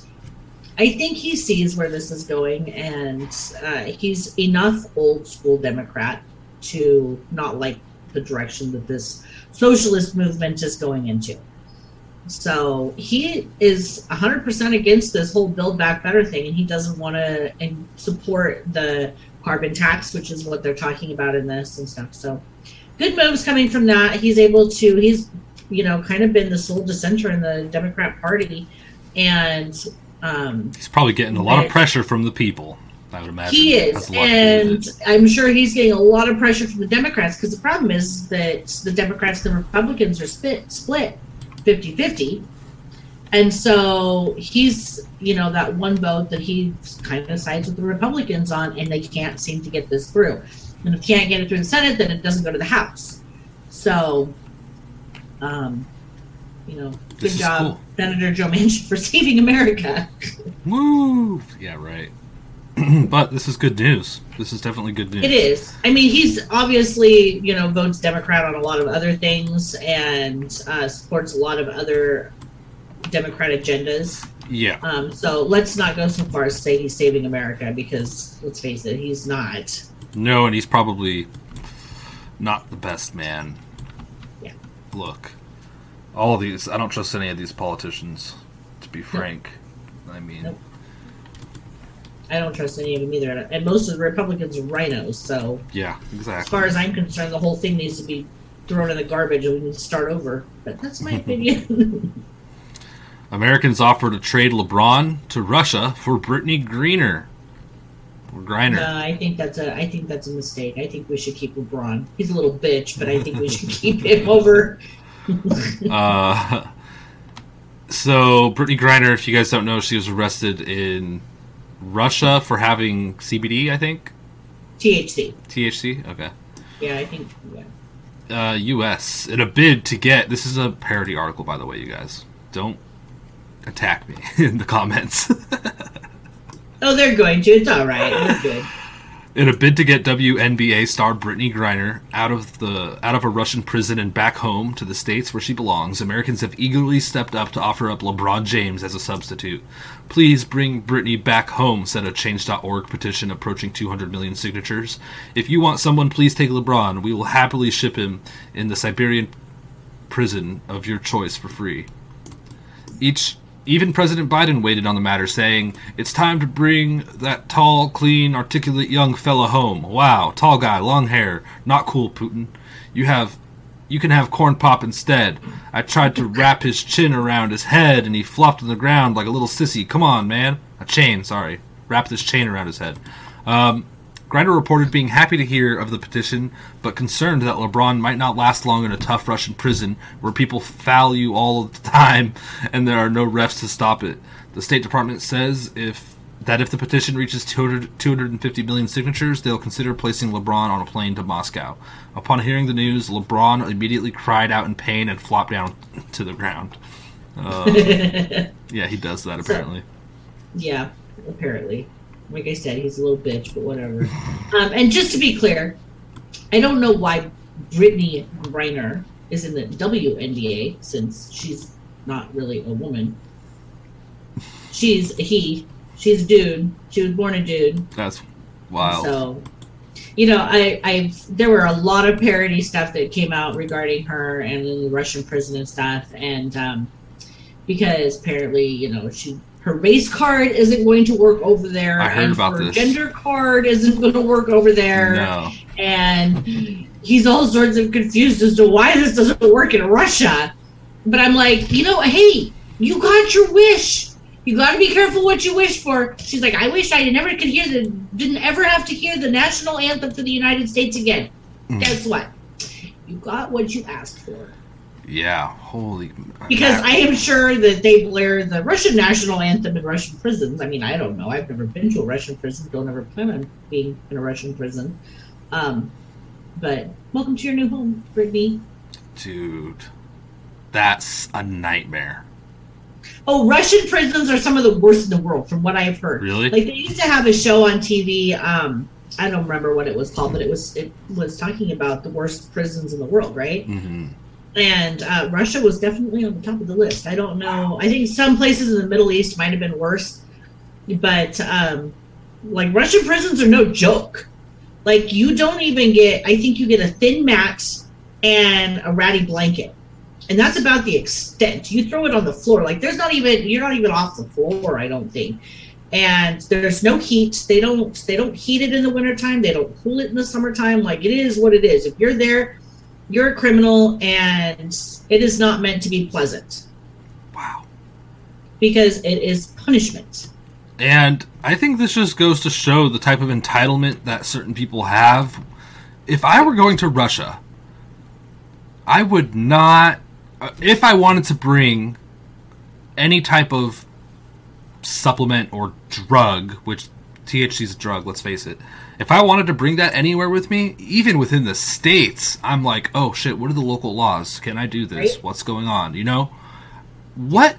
I think he sees where this is going, and uh, he's enough old school Democrat to not like the direction that this socialist movement is going into. So he is 100% against this whole Build Back Better thing, and he doesn't want to support the carbon tax, which is what they're talking about in this and stuff. So good moves coming from that. He's able to, he's, you know, kind of been the sole dissenter in the Democrat Party. And um, He's probably getting a lot of pressure from the people. I would imagine he is. a lot to do with And. I'm sure he's getting a lot of pressure from the Democrats because the problem is that the Democrats and the Republicans are split, split 50 50. And so he's, you know, that one vote that he kind of sides with the Republicans on, and they can't seem to get this through. And if can't get it through the Senate, then it doesn't go to the House. So, um, you know, good job, cool. Senator Joe Manchin, for saving America. Woo! Yeah, right. but this is good news. This is definitely good news. It is. I mean, he's obviously, you know, votes Democrat on a lot of other things and uh, supports a lot of other Democrat agendas. Yeah. Um, so let's not go so far as to say he's saving America because let's face it, he's not. No, and he's probably not the best man. Yeah. Look, all of these, I don't trust any of these politicians, to be frank. I mean, Nope. I don't trust any of them either. And most of the Republicans are RINOs. So yeah, exactly. as far as I'm concerned, the whole thing needs to be thrown in the garbage and we need to start over. But that's my opinion. Americans offer to trade LeBron to Russia for Brittany Greener. Or Griner. No, I think that's a I think that's a mistake. I think we should keep LeBron. He's a little bitch, but I think we should keep him over. Uh, so Brittany Griner, if you guys don't know, she was arrested in Russia for having CBD. I think THC. THC. Okay. Yeah, I think. Yeah. Uh, U.S. in a bid to get. This is a parody article, by the way. You guys don't attack me in the comments. Oh, they're going to. It's all right. We're good. In a bid to get WNBA star Brittany Griner out of the out of a Russian prison and back home to the states where she belongs, Americans have eagerly stepped up to offer up LeBron James as a substitute. Please bring Brittany back home, said a Change.org petition approaching 200 million signatures. If you want someone, please take LeBron. We will happily ship him in the Siberian prison of your choice for free. Each even President Biden waited on the matter, saying, It's time to bring that tall, clean, articulate young fella home. Wow, tall guy, long hair. Not cool, Putin. You have you can have corn pop instead. I tried to wrap his chin around his head and he flopped on the ground like a little sissy. Come on, man. A chain, sorry. Wrap this chain around his head. Um, Griner reported being happy to hear of the petition, but concerned that LeBron might not last long in a tough Russian prison where people foul you all the time and there are no refs to stop it. The State Department says if that if the petition reaches 200, 250 million signatures, they'll consider placing LeBron on a plane to Moscow. Upon hearing the news, LeBron immediately cried out in pain and flopped down to the ground. Uh, yeah, he does that apparently. Yeah, apparently. Like I said, he's a little bitch, but whatever. um, and just to be clear, I don't know why Brittany Griner is in the WNBA since she's not really a woman. She's a he. She's a dude. She was born a dude. That's wild. So, you know, I, I, there were a lot of parody stuff that came out regarding her and the Russian prison and stuff, and um, because apparently, you know, she her race card isn't going to work over there, I heard about her this. gender card isn't going to work over there, no. and he's all sorts of confused as to why this doesn't work in Russia. But I'm like, you know, hey, you got your wish. You got to be careful what you wish for. She's like, I wish I never could hear the, didn't ever have to hear the national anthem for the United States again. Mm. Guess what? You got what you asked for. Yeah, holy. Because that- I am sure that they blare the Russian national anthem in Russian prisons. I mean, I don't know. I've never been to a Russian prison. Don't ever plan on being in a Russian prison. Um, but welcome to your new home, Brittany. dude, that's a nightmare. Oh, Russian prisons are some of the worst in the world, from what I've heard. Really? Like they used to have a show on TV. Um, I don't remember what it was called, but it was it was talking about the worst prisons in the world, right? hmm And uh, Russia was definitely on the top of the list. I don't know. I think some places in the Middle East might have been worse, but um, like Russian prisons are no joke. Like you don't even get. I think you get a thin mat and a ratty blanket, and that's about the extent. You throw it on the floor. Like there's not even. You're not even off the floor. I don't think. And there's no heat. They don't. They don't heat it in the wintertime. They don't cool it in the summertime. Like it is what it is. If you're there, you're a criminal, and it is not meant to be pleasant Wow. because it is punishment. And I think this just goes to show the type of entitlement that certain people have. If I were going to Russia, I would not. uh, If I wanted to bring any type of supplement or drug, which THC is a drug, let's face it. If I wanted to bring that anywhere with me, even within the states, I'm like, oh shit, what are the local laws? Can I do this? Right. What's going on? You know? What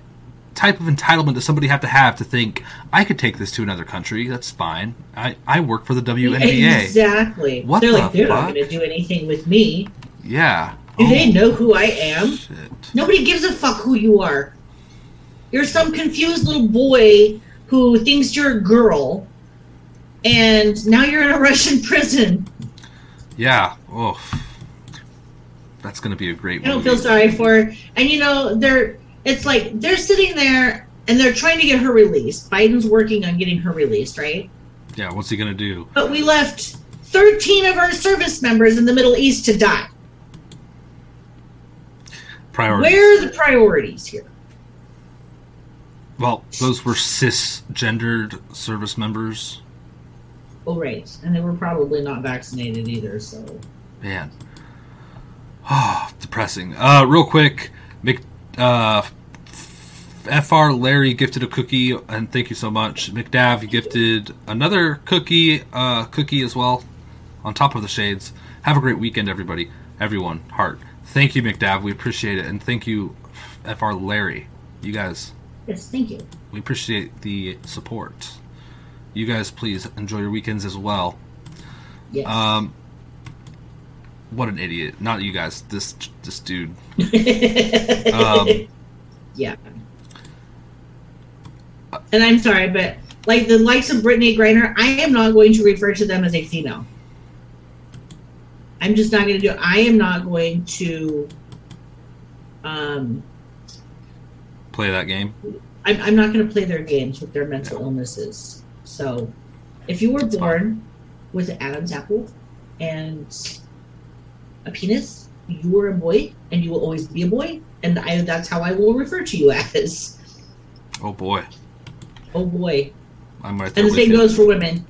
type of entitlement does somebody have to have to think I could take this to another country? That's fine. I, I work for the WNBA. Exactly. What They're the like, they're not going to do anything with me. Yeah. Do they Oh, know who I am? shit. Nobody gives a fuck who you are. You're some confused little boy who thinks you're a girl, and now you're in a Russian prison. Yeah. Oh. That's going to be a great I don't movie. feel sorry for her. And you know, they're it's like they're sitting there and they're trying to get her released. Biden's working on getting her released, right? Yeah, what's he going to do? But we left 13 of our service members in the Middle East to die. Priorities. Where are the priorities here? Well, those were cisgendered service members. Oh, right. And they were probably not vaccinated either, so. Man. Oh, depressing. Uh, real quick, Mc, uh, FR Larry gifted a cookie, and thank you so much. McDav gifted another cookie, uh, cookie as well, on top of the shades. Have a great weekend, everybody. Everyone, heart. Thank you, McDav. We appreciate it, and thank you, FR Larry. You guys, Yes, thank you. we appreciate the support. You guys, please enjoy your weekends as well. Yes. Um, what an idiot! Not you guys. This this dude. Um, yeah. And I'm sorry, but like the likes of Brittany Griner, I am not going to refer to them as a female. I'm just not going to do it. I am not going to. Um, play that game. I'm, I'm not going to play their games with their mental illnesses. So, if you were born with an Adam's apple and a penis, you are a boy, and you will always be a boy, and I, that's how I will refer to you as. Oh boy, Oh boy. I'm right there And the same you. goes for women.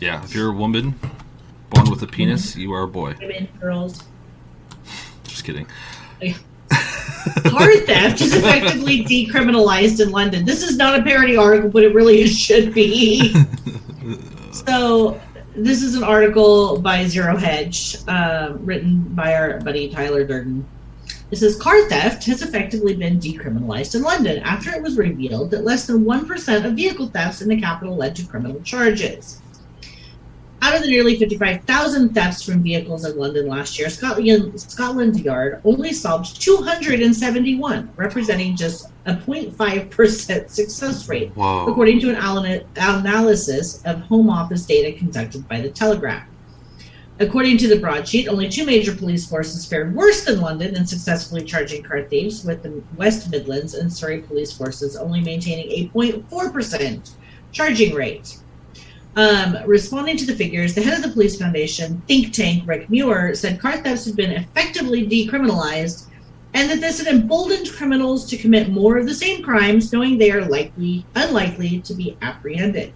Yeah, if you're a woman born with a penis, you are a boy. Women, girls. Just kidding. Oh, Car theft is effectively decriminalized in London. This is not a parody article, but it really should be. so, this is an article by Zero Hedge, um, written by our buddy Tyler Durden. It says car theft has effectively been decriminalized in London after it was revealed that less than 1% of vehicle thefts in the capital led to criminal charges. Out of the nearly 55,000 thefts from vehicles in London last year, Scotland, Scotland Yard only solved 271, representing just a 0.5% success rate, Whoa. according to an ana- analysis of Home Office data conducted by the Telegraph. According to the broadsheet, only two major police forces fared worse than London in successfully charging car thieves, with the West Midlands and Surrey police forces only maintaining a 0.4% charging rate. Um, responding to the figures, the head of the police foundation think tank, Rick Muir, said car thefts have been effectively decriminalized and that this had emboldened criminals to commit more of the same crimes, knowing they are likely unlikely to be apprehended.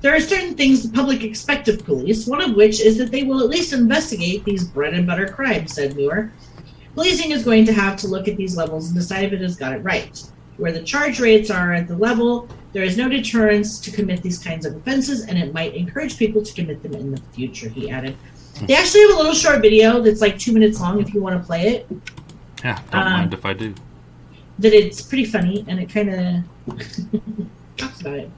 There are certain things the public expect of police, one of which is that they will at least investigate these bread and butter crimes, said Muir. Policing is going to have to look at these levels and decide if it has got it right. Where the charge rates are at the level, there is no deterrence to commit these kinds of offenses, and it might encourage people to commit them in the future, he added. They actually have a little short video that's like two minutes long if you want to play it. Yeah, don't Um, mind if I do. That it's pretty funny and it kind of talks about it.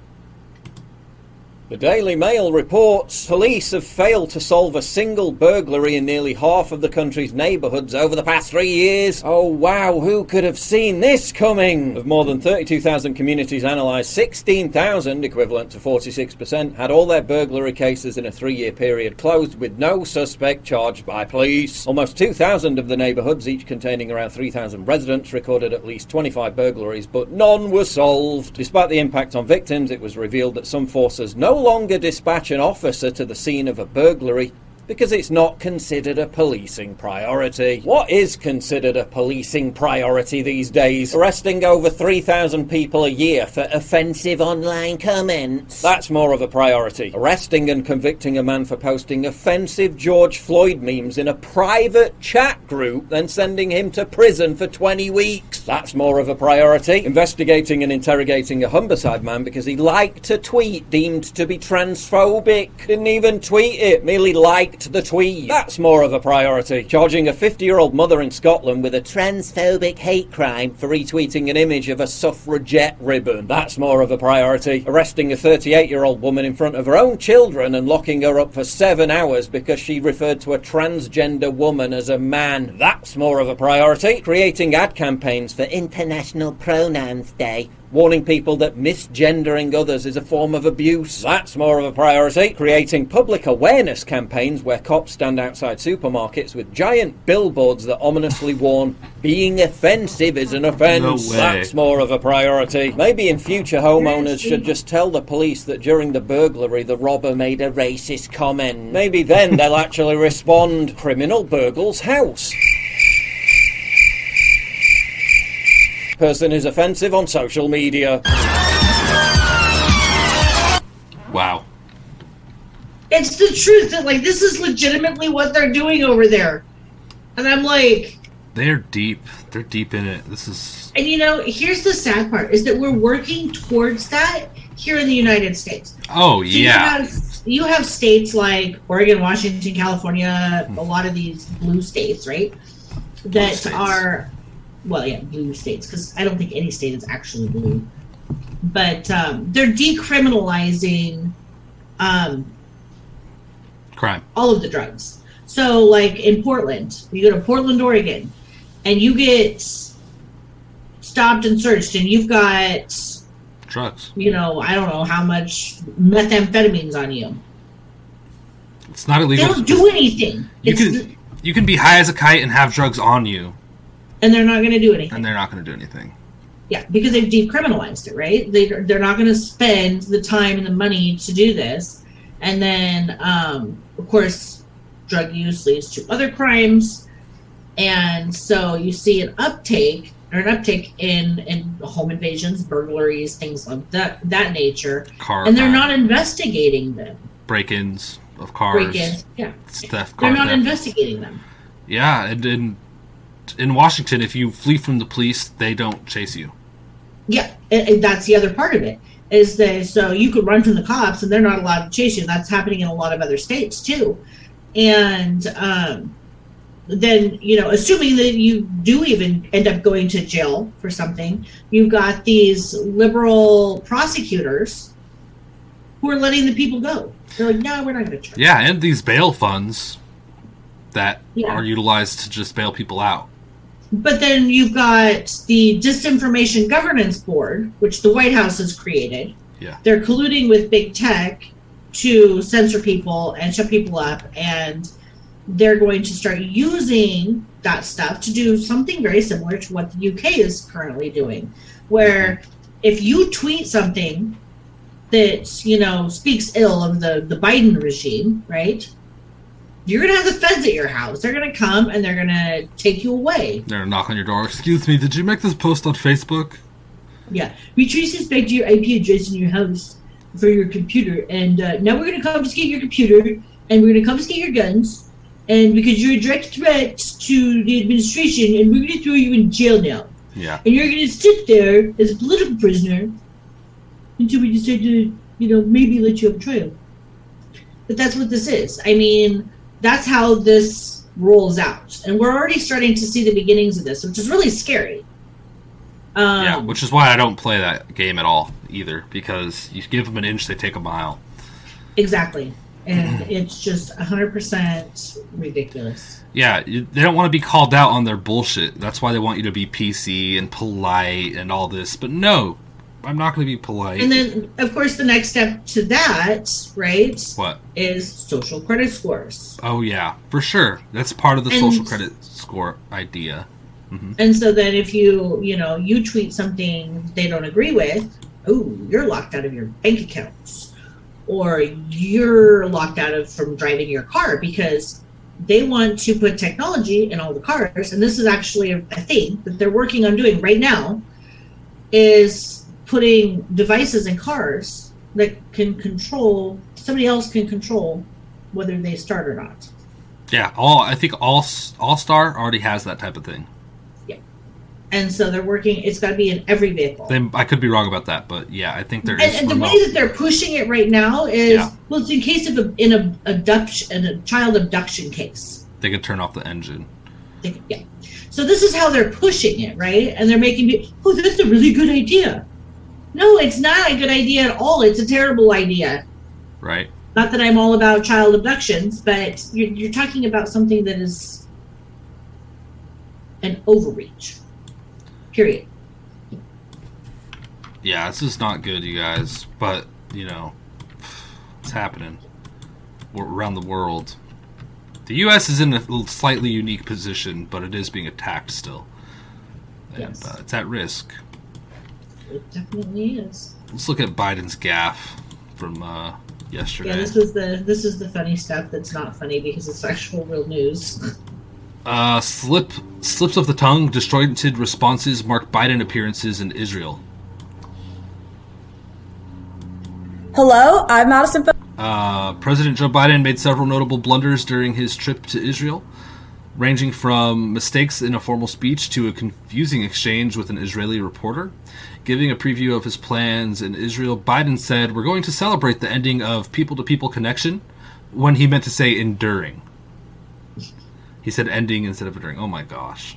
The Daily Mail reports police have failed to solve a single burglary in nearly half of the country's neighbourhoods over the past three years. Oh wow, who could have seen this coming? Of more than 32,000 communities analysed, 16,000, equivalent to 46%, had all their burglary cases in a three year period closed with no suspect charged by police. Almost 2,000 of the neighbourhoods, each containing around 3,000 residents, recorded at least 25 burglaries, but none were solved. Despite the impact on victims, it was revealed that some forces no longer dispatch an officer to the scene of a burglary because it's not considered a policing priority. What is considered a policing priority these days? Arresting over 3,000 people a year for offensive online comments. That's more of a priority. Arresting and convicting a man for posting offensive George Floyd memes in a private chat group, then sending him to prison for 20 weeks. That's more of a priority. Investigating and interrogating a Humberside man because he liked a tweet deemed to be transphobic. Didn't even tweet it, merely liked the tweet. That's more of a priority. Charging a 50 year old mother in Scotland with a transphobic hate crime for retweeting an image of a suffragette ribbon. That's more of a priority. Arresting a 38 year old woman in front of her own children and locking her up for seven hours because she referred to a transgender woman as a man. That's more of a priority. Creating ad campaigns for International Pronouns Day warning people that misgendering others is a form of abuse. That's more of a priority. Creating public awareness campaigns where cops stand outside supermarkets with giant billboards that ominously warn being offensive is an offence. No way. That's more of a priority. Maybe in future homeowners should just tell the police that during the burglary the robber made a racist comment. Maybe then they'll actually respond. Criminal burgles house. Person is offensive on social media. Wow. It's the truth that like this is legitimately what they're doing over there. And I'm like, They're deep. They're deep in it. This is and you know, here's the sad part is that we're working towards that here in the United States. Oh So yeah. You have, you have states like Oregon, Washington, California, a lot of these blue states, right? That states. are, well, yeah, blue states, because I don't think any state is actually blue. But um, they're decriminalizing um, Crime. all of the drugs. So, like in Portland, you go to Portland, Oregon, and you get stopped and searched, and you've got Drugs. you know, I don't know how much methamphetamines on you. It's not They illegal. don't do anything. You It's, can you can be high as a kite and have drugs on you, and they're not going to do anything. and they're not going to do anything. Yeah, because they've decriminalized it, right? They they're not going to spend the time and the money to do this, and then um, of course, drug use leads to other crimes, and so you see an uptake or an uptick in in home invasions, burglaries, things of that that nature, Car. and they're not investigating them. break-ins of cars. Break-ins, yeah, Theft. they're not theft. investigating them. Yeah, and in in Washington, if you flee from the police, they don't chase you. Yeah, and, and that's the other part of it is that so you could run from the cops and they're not allowed to chase you. That's happening in a lot of other states too. And um, then you know, assuming that you do even end up going to jail for something, you've got these liberal prosecutors who are letting the people go. They're like, no, we're not going to charge. Yeah, and these bail funds that Yeah. are utilized to just bail people out. But then you've got the Disinformation Governance Board, which the White House has created. Yeah. They're colluding with big tech to censor people and shut people up, and they're going to start using that stuff to do something very similar to what the UK is currently doing, where mm-hmm. if you tweet something that you know speaks ill of the the Biden regime, right? You're gonna have the feds at your house. They're gonna come and they're gonna take you away. They're gonna knock on your door. Excuse me, did you make this post on Facebook? Yeah, we trace this back to your IP address in your house for your computer, and uh, now we're gonna confiscate your computer, and we're gonna confiscate your guns, and because you're a direct threat to the administration, and we're gonna throw you in jail now, Yeah. and you're gonna sit there as a political prisoner until we decide to, you know, maybe let you have a trial. But that's what this is. I mean, that's how this rolls out, and we're already starting to see the beginnings of this, which is really scary. Um, yeah, which is why I don't play that game at all either, because you give them an inch, they take a mile. Exactly. And it's just 100% ridiculous. Yeah, you, they don't want to be called out on their bullshit. That's why they want you to be PC and polite and all this. But no, I'm not going to be polite. And then, of course, the next step to that, right, what? is social credit scores. Oh yeah, for sure. That's part of the And- social credit score idea. Mm-hmm. And so then if you, you know, you tweet something they don't agree with, oh, you're locked out of your bank accounts. Or you're locked out of from driving your car because they want to put technology in all the cars. And this is actually a, a thing that they're working on doing right now is putting devices in cars that can control somebody else can control whether they start or not. Yeah, all I think all OnStar already has that type of thing. Yeah, and so they're working. It's got to be in every vehicle. Then I could be wrong about that, but yeah, I think there is. and, and the way that they're pushing it right now is Yeah. well, it's in case of a, in a abduction, a child abduction case. they could turn off the engine. They- Yeah. So this is how they're pushing it, right? And they're making me, oh, that's a really good idea. No, it's not a good idea at all. It's a terrible idea. Right. Not that I'm all about child abductions, but you're, you're talking about something that is an overreach. Period. Yeah, this is not good, you guys. But you know, it's happening We're around the world. The U.S. is in a slightly unique position, but it is being attacked still, and Yes. uh, it's at risk. It definitely is. Let's look at Biden's gaffe from uh, yesterday. Yeah, this was the this is the funny stuff that's not funny because it's actual real news. Uh, slip slips of the tongue, disjointed responses mark Biden appearances in Israel. Hello, I'm Madison. Uh, President Joe Biden made several notable blunders during his trip to Israel, ranging from mistakes in a formal speech to a confusing exchange with an Israeli reporter. Giving a preview of his plans in Israel, Biden said, We're going to celebrate the ending of people to people connection when he meant to say enduring. He said ending instead of enduring. Oh my gosh.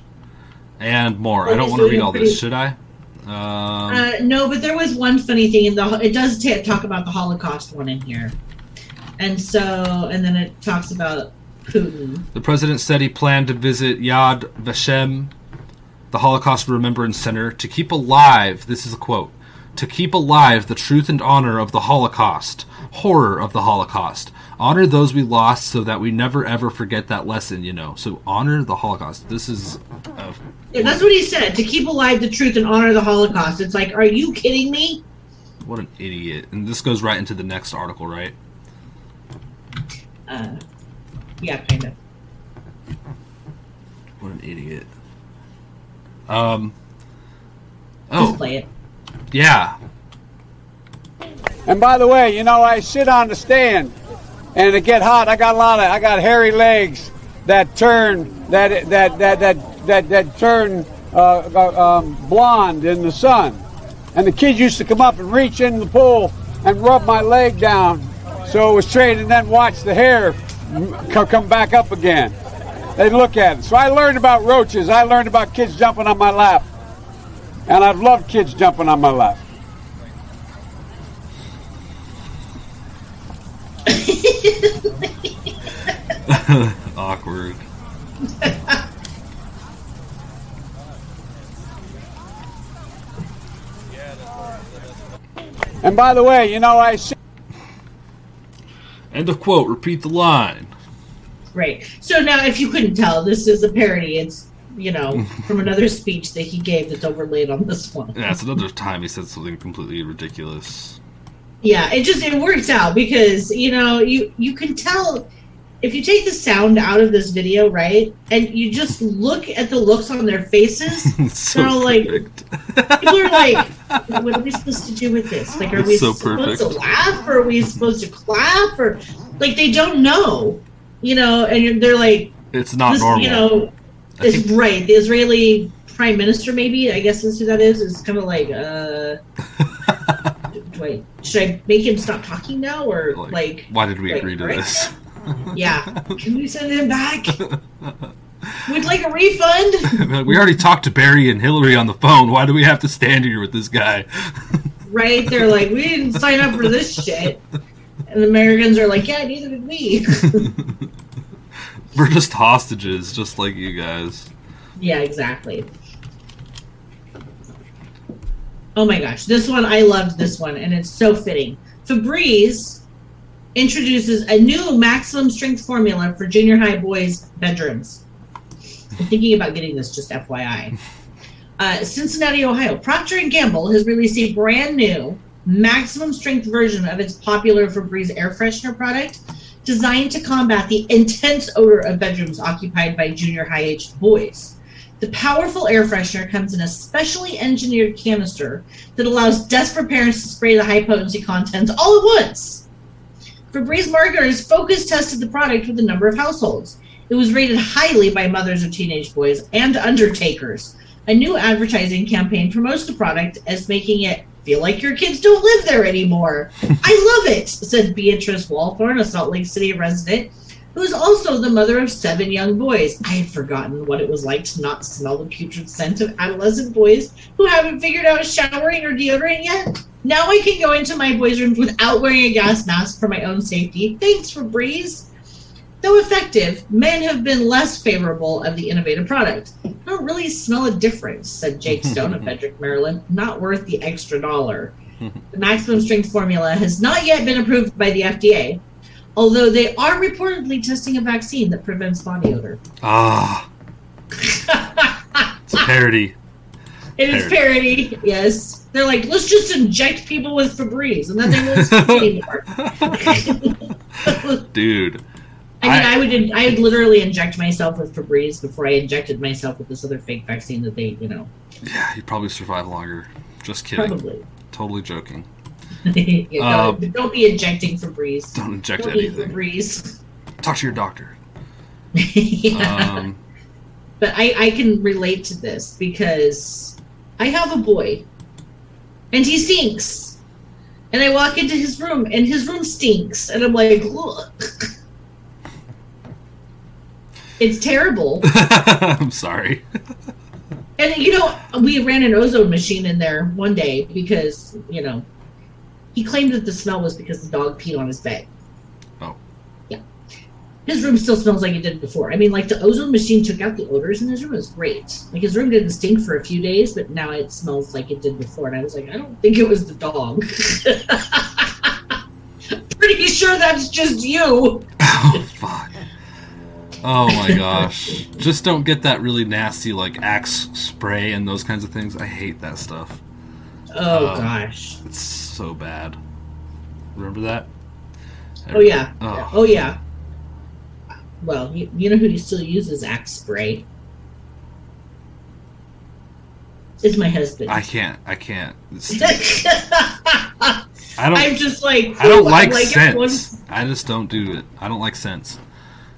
And more. I don't want to read all this, should I? Um, Uh, no, but there was one funny thing in the. It does ta talk about the Holocaust one in here, and so and then it talks about Putin. The president said he planned to visit Yad Vashem, the Holocaust Remembrance Center, to keep alive, this is a quote, to keep alive the truth and honor of the Holocaust, horror of the Holocaust. Honor those we lost so that we never ever forget that lesson, you know. So honor the Holocaust. This is uh, Yeah, that's what he said to keep alive the truth and honor the Holocaust. It's like, are you kidding me? what an idiot. And this goes right into the next article, right? Uh, yeah, kind of. What an idiot. Um Just Oh, play it. yeah. And by the way, you know, I sit on the stand and it get hot. I got a lot of, I got hairy legs that turn, that, that, that, that, that, that turn uh, uh, um, blonde in the sun. And the kids used to come up and reach in the pool and rub my leg down so it was straight and then watch the hair m- co- come back up again. They'd look at it. So I learned about roaches. I learned about kids jumping on my lap. And I've loved kids jumping on my lap. Awkward. And by the way, you know, I sit End of quote. Repeat the line. Right. So now, if you couldn't tell, this is a parody. It's you know from another speech that he gave that's overlaid on this one. Yeah, it's another time he said something completely ridiculous. Yeah, it just it works out because you know you you can tell if you take the sound out of this video, right, and you just look at the looks on their faces. So They're all like-. People are like, "What are we supposed to do with this? Like, are It's we so supposed to perfect. laugh, or are we supposed to clap, or like they don't know, you know?" And you're- they're like, It's not this, normal. you know, I is think- right. The Israeli prime minister, maybe I guess is who that is. Is kind of like, uh, do I should I make him stop talking now, or Like, like, why did we like, agree to right? this? Yeah, can we send him back? We'd like a refund, we already talked to Barry and Hillary on the phone. Why do we have to stand here with this guy? right? They're like, we didn't sign up for this shit, and the Americans are like, yeah, neither did we. We're just hostages, just like you guys. Yeah, exactly. Oh my gosh, this one I loved this one, and it's so fitting. Febreze introduces a new maximum strength formula for junior high boys' bedrooms. I'm thinking about getting this, just FYI. Uh, Cincinnati, Ohio. Procter and Gamble has released a brand new maximum strength version of its popular Febreze air freshener product, designed to combat the intense odor of bedrooms occupied by junior high-aged boys. The powerful air freshener comes in a specially engineered canister that allows desperate parents to spray the high potency contents all at once. Febreze marketers focus tested the product with a number of households. It was rated highly by mothers of teenage boys and undertakers, A new advertising campaign promotes the product as making it feel like your kids don't live there anymore. I love it, said Beatrice Walthorn, a Salt Lake City resident, who is also the mother of seven young boys. I had forgotten what it was like to not smell the putrid scent of adolescent boys who haven't figured out showering or deodorant yet. Now I can go into my boys' rooms without wearing a gas mask for my own safety. Thanks, Febreze. Though effective, men have been less favorable of the innovative product. I don't really smell a difference, said Jake Stone of Frederick, Maryland. Not worth the extra dollar. The maximum strength formula has not yet been approved by the FDA, although they are reportedly testing a vaccine that prevents body odor. Ah, it's a parody. It is parody, yes. They're like, let's just inject people with Febreze, and then they won't stink anymore. Dude. I mean, I- I, would I would literally inject myself with Febreze before I injected myself with this other fake vaccine that they, you know, Yeah, you'd probably survive longer. Just kidding. probably. Totally joking. Um, don't, don't be injecting Febreze. Don't inject Don't anything. Febreze. Talk to your doctor. yeah. Um, but I, I can relate to this because I have a boy and he stinks. And I walk into his room and his room stinks. And I'm like, look. It's terrible. I'm sorry. And you know, we ran an ozone machine in there one day because, you know, he claimed that the smell was because the dog peed on his bed. Oh. Yeah. His room still smells like it did before. I mean, like the ozone machine took out the odors in his room. It was great. Like his room didn't stink for a few days, but now it smells like it did before. And I was like, I don't think it was the dog. Pretty sure that's just you. Oh fuck. Oh my gosh. Just don't get that really nasty like axe spray and those kinds of things. I hate that stuff. Oh Um, gosh. It's so bad. Remember that? Oh yeah. Oh. Oh yeah. Well, you, you know who still uses Axe spray? It's my husband. I can't. I can't. I don't. I'm just like I don't "Ooh, like, everyone- scents. I just don't do it. I don't like scents.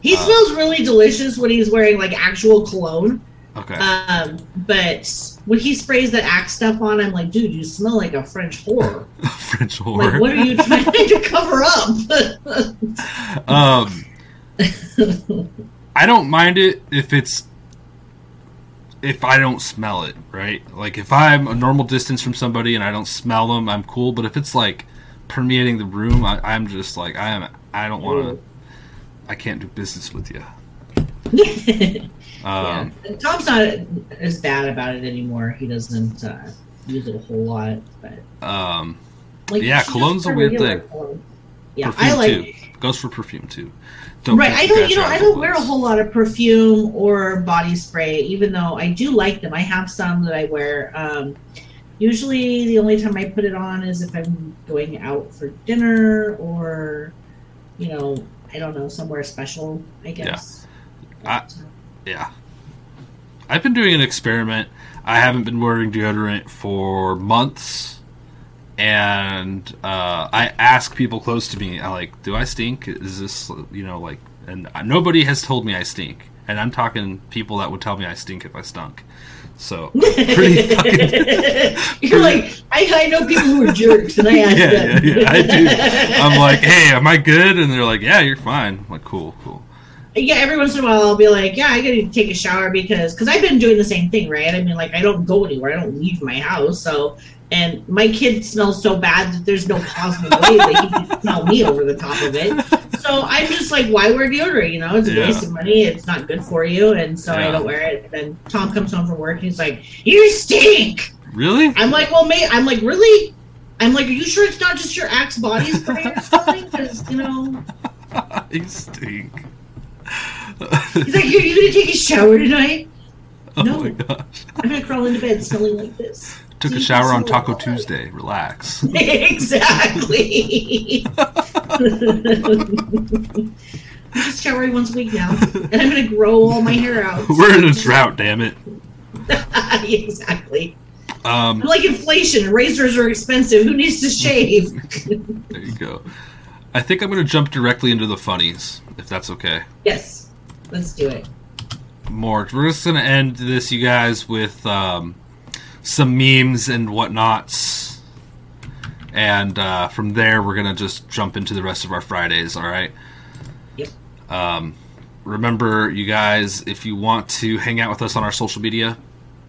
He Uh, smells really delicious when he's wearing like actual cologne. Okay. Um, but when he sprays that Axe stuff on, I'm like, dude, you smell like a French whore. French Like, what are you trying to cover up? Um, I don't mind it if it's if I don't smell it, right? Like if I'm a normal distance from somebody and I don't smell them, I'm cool. But if it's like permeating the room, I, I'm just like I am. I don't want to. I can't do business with you. Yeah. Um, And Tom's not as bad about it anymore. He doesn't uh, use it a whole lot, but um, like Yeah, cologne's a weird thing. cologne. Yeah, perfume I like too goes for perfume too. right. I don't. You know, I don't wear a whole lot of perfume or body spray, even though I do like them. I have some that I wear. Um, usually, the only time I put it on is if I'm going out for dinner or, you know, I don't know, somewhere special. I guess. I- uh, Yeah. I've been doing an experiment. I haven't been wearing deodorant for months. And uh, I ask people close to me, I like, do I stink? Is this, you know, like, and nobody has told me I stink. And I'm talking people that would tell me I stink if I stunk. So, pretty fucking. You're like, I, I know people who are jerks, and I ask Yeah, them. yeah, yeah, I do. I'm like, hey, am I good? And they're like, yeah, you're fine. I'm like, cool, cool. Yeah, every once in a while I'll be like, yeah, I gotta take a shower because because I've been doing the same thing, right? I mean, like I don't go anywhere, I don't leave my house, so and my kid smells so bad that there's no possible way that he can smell me over the top of it. So I'm just like, why wear deodorant? You know, it's a Yeah. waste of money. It's not good for you, and so Yeah. I don't wear it. And Tom comes home from work and he's like, "You stink." Really? I'm like, "Well, mate," I'm like, "Really?" I'm like, "Are you sure it's not just your Axe body spray you're smelling? Because you know." you stink. He's like, "Are you gonna take a shower tonight?" oh No. my gosh. I'm gonna crawl into bed smelling like this. Took a shower on. Taco Tuesday. Relax. exactly. I'm just showering once a week now, and I'm gonna grow all my hair out. We're in a drought, damn it. exactly. Um, Like inflation, razors are expensive. Who needs to shave? there you go. I think I'm going to jump directly into the funnies, if that's okay. yes, let's do it. more. We're just gonna end this, you guys, with um, some memes and whatnots, and uh, from there we're gonna just jump into the rest of our Fridays. All right. Yep. Um, remember, you guys, if you want to hang out with us on our social media,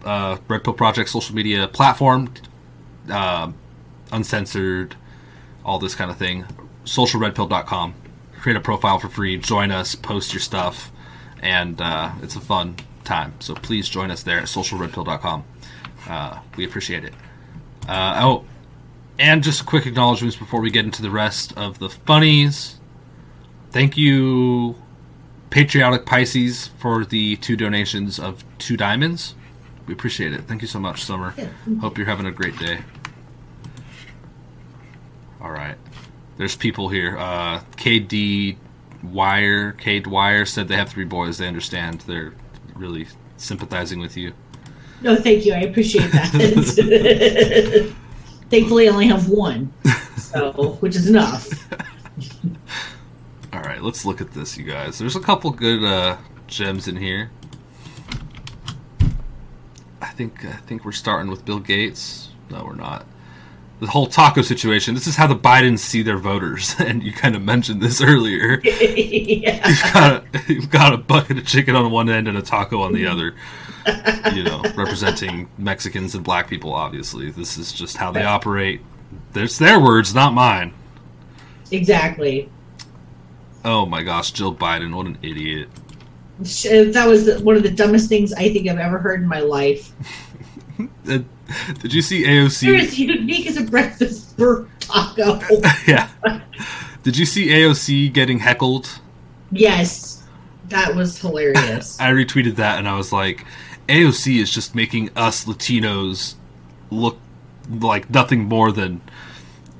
uh, Red Pill Project social media platform, uh, uncensored, all this kind of thing, socialredpill.com. Create a profile for free, join us, post your stuff, and uh, it's a fun time. So please join us there at socialredpill.com. Uh, we appreciate it. Uh, oh, and just quick acknowledgments before we get into the rest of the funnies. Thank you, Patriotic Pisces, for the two donations of two diamonds. We appreciate it. Thank you so much, Summer. Hope you're having a great day. All right. There's people here. Uh, KD Wire, K Dwyer said they have three boys. They understand. They're really sympathizing with you. No, thank you. I appreciate that. Thankfully, I only have one, so which is enough. All right, let's look at this, you guys. There's a couple good uh, gems in here. I think I think we're starting with Bill Gates. No, we're not. The whole taco situation. This is how the Bidens see their voters, and you kind of mentioned this earlier. yeah. You've got a, you've got a bucket of chicken on one end and a taco on the other. You know, representing Mexicans and black people. Obviously, this is just how they operate. It's their words, not mine. Exactly. Oh my gosh, Jill Biden, what an idiot. That was one of the dumbest things I think I've ever heard in my life. Did you see You're AOC? as unique as a breakfast burr taco. yeah. Did you see AOC getting heckled? yes, that was hilarious. I retweeted that and I was like, AOC is just making us Latinos look like nothing more than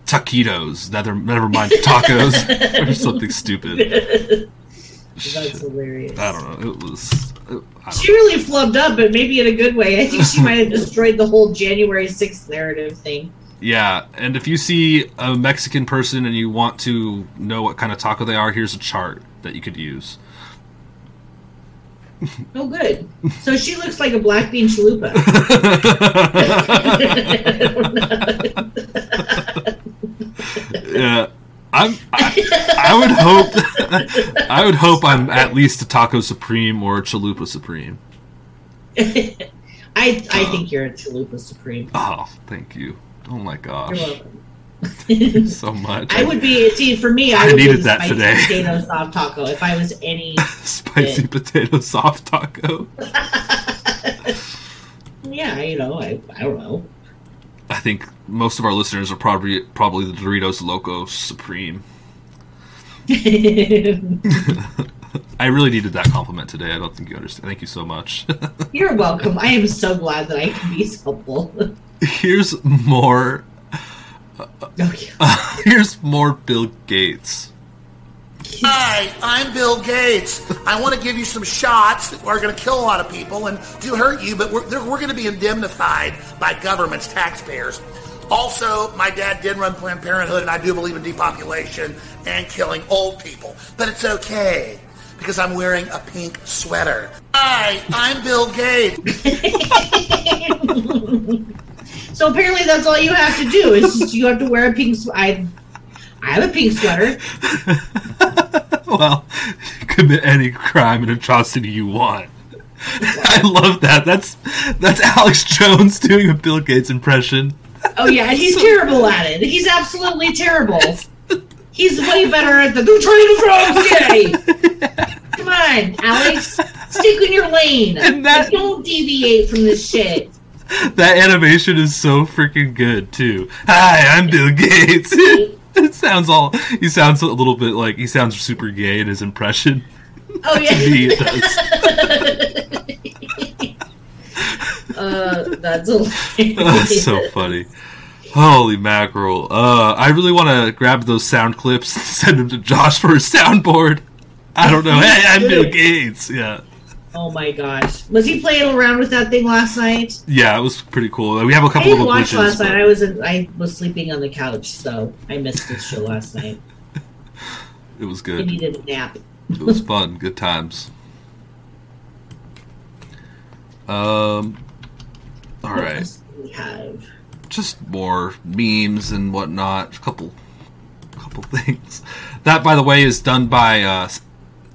taquitos. Never, never mind tacos or something stupid. That's hilarious. I don't know. It was. She really flubbed up, but maybe in a good way. I think she might have destroyed the whole January 6th narrative thing. Yeah, and if you see a Mexican person and you want to know what kind of taco they are, here's a chart that you could use. Oh, good. So she looks like a black bean chalupa. yeah, I'm. I, I would hope. I would hope I'm at least a taco supreme or a chalupa supreme. I I uh, think you're a chalupa supreme. Oh, thank you. Oh my You're gosh, so much. I would be see for me. I, I would be needed that spicy today. Potato soft taco. If I was any, spicy potato soft taco. yeah, you know, I I don't know. I think most of our listeners are probably probably the Doritos Loco Supreme. I really needed that compliment today. I don't think you understand. Thank you so much. You're welcome. I am so glad that I can be helpful. Here's more. Okay. Here's more Bill Gates. Hi, I'm Bill Gates. I want to give you some shots that are going to kill a lot of people and do hurt you, but we're, we're going to be indemnified by governments, taxpayers. Also, my dad did run Planned Parenthood, and I do believe in depopulation and killing old people. But it's okay because I'm wearing a pink sweater. Hi, I'm Bill Gates. So apparently that's all you have to do is you have to wear a pink. Sw- I I have a pink sweater. Well, commit any crime and atrocity you want. I love that. That's that's Alex Jones doing a Bill Gates impression. Oh yeah, and he's terrible at it. He's absolutely terrible. He's way better at the "They're trying to throw. Come on, Alex, stick in your lane. And that- don't deviate from this shit. That animation is so freaking good too. Hi, I'm Bill Gates. it sounds all. He sounds a little bit like he sounds super gay in his impression. Oh To me, yeah, it does. uh, that's. Oh, so funny. Holy mackerel! Uh, I really want to grab those sound clips and send them to Josh for a soundboard. I don't know. Hey, I'm Bill Gates. Yeah, Oh my gosh, was he playing around with that thing last night? yeah, it was pretty cool. We have a couple didn't of watch glitches. last but night. I was in, I was sleeping on the couch, so I missed this show last night. It was good. I needed a nap. It was fun. Good times. Um. All What right. we have? just more memes and whatnot. A couple, couple things. That, by the way, is done by uh,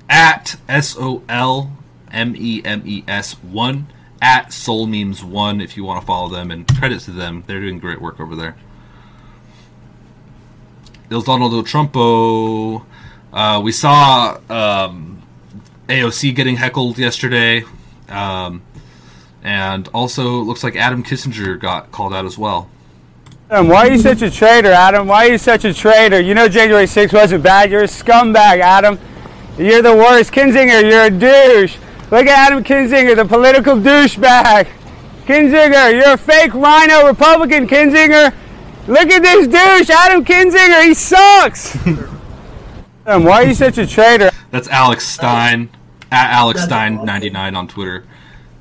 at S O L M E M E S one at Soul Memes one. If you want to follow them, and credit to them, they're doing great work over there. Il Donaldo Trumpo. Uh, we saw um, AOC getting heckled yesterday. Um, and also, looks like Adam Kinzinger got called out as well. Adam, why are you such a traitor, Adam? Why are you such a traitor? You know January 6th wasn't bad. You're a scumbag, Adam. You're the worst. Kinzinger, you're a douche. Look at Adam Kinzinger, the political douchebag. Kinzinger, you're a fake RINO Republican, Kinzinger. Look at this douche, Adam Kinzinger. He sucks. Adam, why are you such a traitor? That's Alex Stein at Alex Stein99 on Twitter.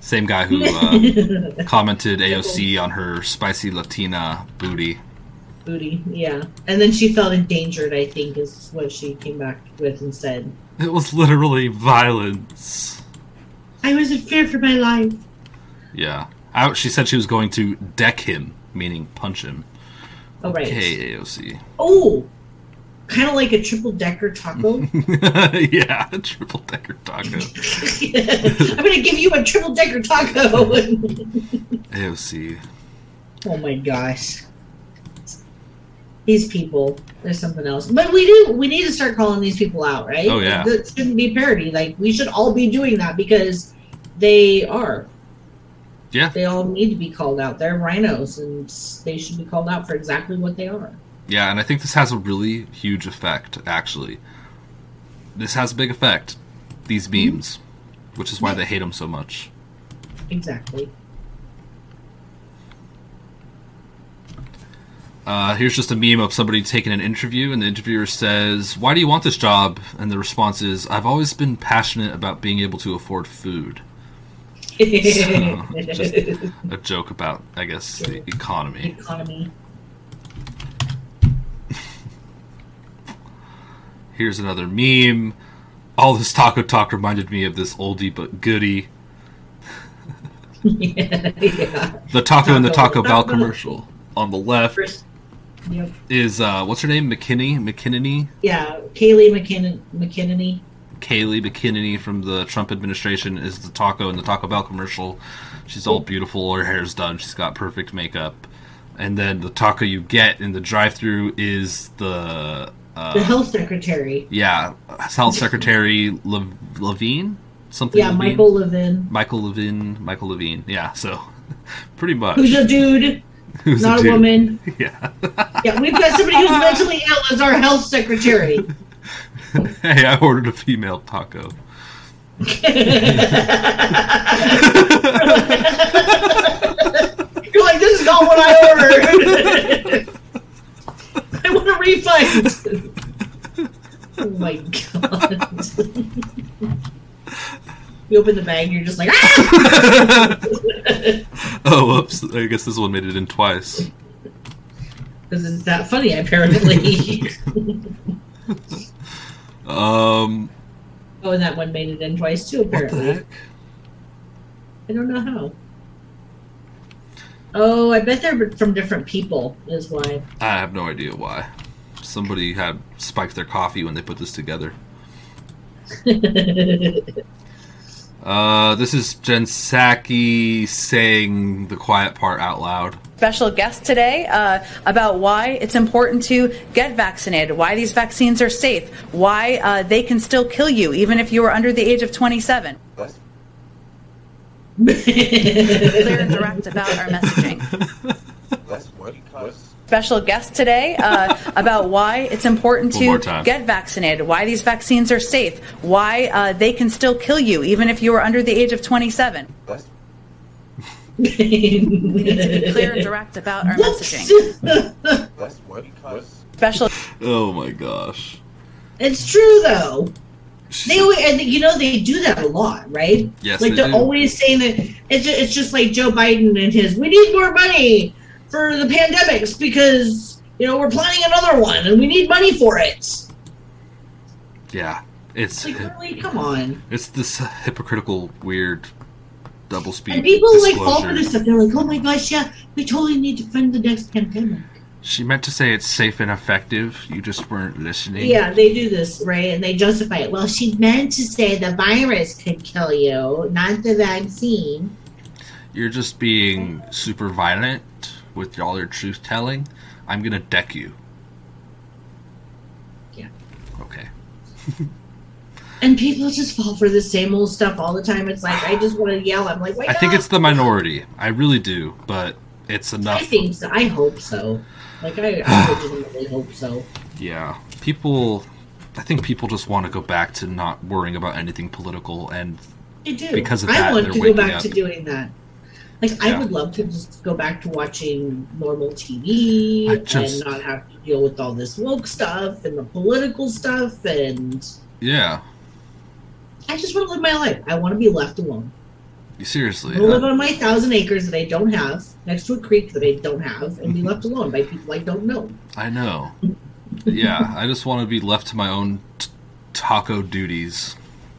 Same guy who uh, commented AOC on her spicy Latina booty. Booty, yeah. And then she felt endangered, I think, is what she came back with and said. It was literally violence. I was in fear for my life. Yeah, I, she said she was going to deck him, meaning punch him. Oh, right. Okay, AOC. Oh, kind of like a triple decker taco. yeah, a triple decker taco. I'm going to give you a triple decker taco. AOC. oh my gosh. These people, there's something else. But we do, we need to start calling these people out, right? Oh, yeah. That shouldn't be parody. Like, we should all be doing that because they are. Yeah, They all need to be called out. They're RINOs and they should be called out for exactly what they are. yeah, and I think this has a really huge effect. Actually, this has a big effect. These memes, which is why they hate them so much. Exactly. Uh, here's just a meme of somebody taking an interview, and the interviewer says, "Why do you want this job?" And the response is, "I've always been passionate about being able to afford food." just a joke about, I guess, the economy. Economy. Here's another meme. All this taco talk reminded me of this oldie but goodie. yeah. The taco and the Taco. Taco Bell Taco. commercial on the left First, yep. is uh, what's her name? McKinney, McKinney, Yeah, Kaylee McKinnon, McKinney. Kaylee McKinney from the Trump administration is the taco in the Taco Bell commercial. She's all beautiful. Her hair's done. She's got perfect makeup. And then the taco you get in the drive-through is the the uh, health secretary. yeah health secretary Le- Levine something. Yeah, Levine? Michael Levin, Michael Levine. Michael Levine. Yeah. So pretty much. who's a dude, Who's not a, dude. woman. Yeah. Yeah, we've got somebody who's mentally ill as our health secretary. hey, I ordered a female taco. You're like, this is not what I ordered. I want a refund. oh my god. you open the bag, you're just like, ah! Oh, whoops! I guess this one made it in twice. Because it's that funny, apparently. Um, oh, and that one made it in twice too, what the apparently. heck? I don't know how. Oh, I bet they're from different people, is why. I have no idea why. Somebody had spiked their coffee when they put this together. Uh, this is Jen Psaki saying the quiet part out loud. Special guest today uh, about why it's important to get vaccinated, why these vaccines are safe, why uh, they can still kill you even if you are under the age of 27. Clear and direct about our messaging. Special guest today uh, about why it's important to get vaccinated, why these vaccines are safe, why uh, they can still kill you even if you are under the age of 27. We need to be clear and direct about our messaging. Special Oh my gosh. It's true though. They always, and you know they do that a lot, right? Yes, like they are do. always saying that it's just, it's just like Joe Biden and his. We need more money for the pandemics because you know we're planning another one and we need money for it. Yeah, it's Like really, come on. it's this hypocritical, weird double speed. And people like fall for this stuff. They're like, "Oh my gosh, yeah, we totally need to fund the next pandemic." She meant to say it's safe and effective. You just weren't listening. Yeah, they do this right, and they justify it. Well, she meant to say the virus could kill you, not the vaccine. You're just being super violent with all your truth telling. I'm gonna deck you. Yeah. Okay. And people just fall for the same old stuff all the time. It's like I just want to yell. I'm like, I think it's the minority. I really do, but it's enough. I think so. I hope so. Like I, I legitimately hope so. Yeah, people. I think people just want to go back to not worrying about anything political, and I do. Because of I that, want they're to go back up. to doing that. Like I would love to just go back to watching normal TV just- and not have to deal with all this woke stuff and the political stuff. And yeah, I just want to live my life. I want to be left alone. seriously. I want to live on my thousand acres that I don't have, next to a creek that I don't have, and be mm-hmm. left alone by people I don't know. I know. Yeah, I just want to be left to my own t- taco duties.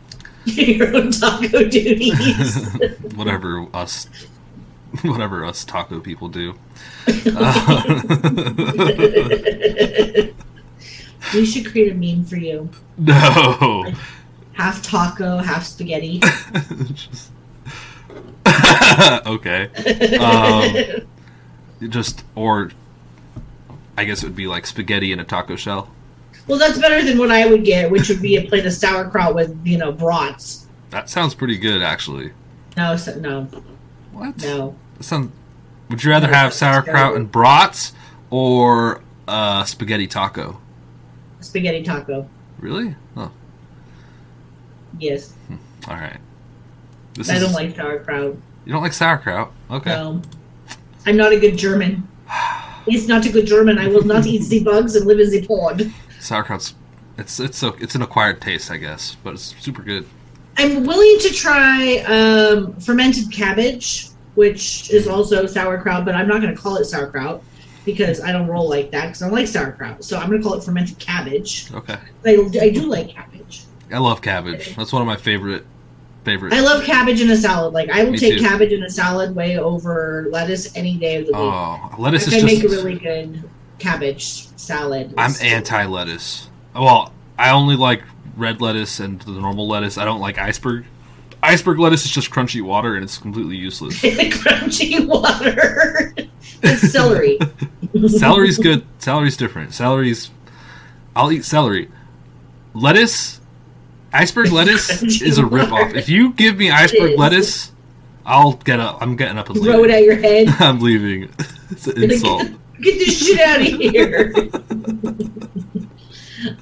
Your own taco duties. whatever us whatever us taco people do we should create a meme for you. no Half taco, half spaghetti. Just- okay um, just or i guess it would be like spaghetti in a taco shell Well, that's better than what I would get, which would be a plate of sauerkraut with, you know, brats. that sounds pretty good actually No, so, no, what no. Sounds, would you rather have sauerkraut and brats or uh, spaghetti taco Spaghetti taco. really oh Yes. all right this I is don't like sauerkraut. you don't like sauerkraut okay No. I'm not a good German. It's not a good German. I will not eat the bugs and live in the pod. sauerkraut's it's it's so it's an acquired taste i guess but it's super good I'm willing to try um, fermented cabbage, which is also sauerkraut, but I'm not going to call it sauerkraut because I don't roll like that because I don't like sauerkraut. So I'm going to call it fermented cabbage. okay I, I do like cabbage. I love cabbage. That's one of my favorite favorite. I love cabbage in a salad. Like I will Me take too. cabbage in a salad way over lettuce any day of the week. oh, lettuce I is can just. make a really good cabbage salad. I'm anti lettuce. Well, I only like red lettuce and the normal lettuce. I don't like iceberg. Iceberg lettuce is just crunchy water and it's completely useless. crunchy water. celery. Celery's good. Celery's different. Celery's. I'll eat celery. Lettuce, iceberg lettuce is a ripoff. If you give me iceberg lettuce, I'll get up. I'm getting up and Throw it at your head. I'm leaving. It's an insult. Get this shit out of here.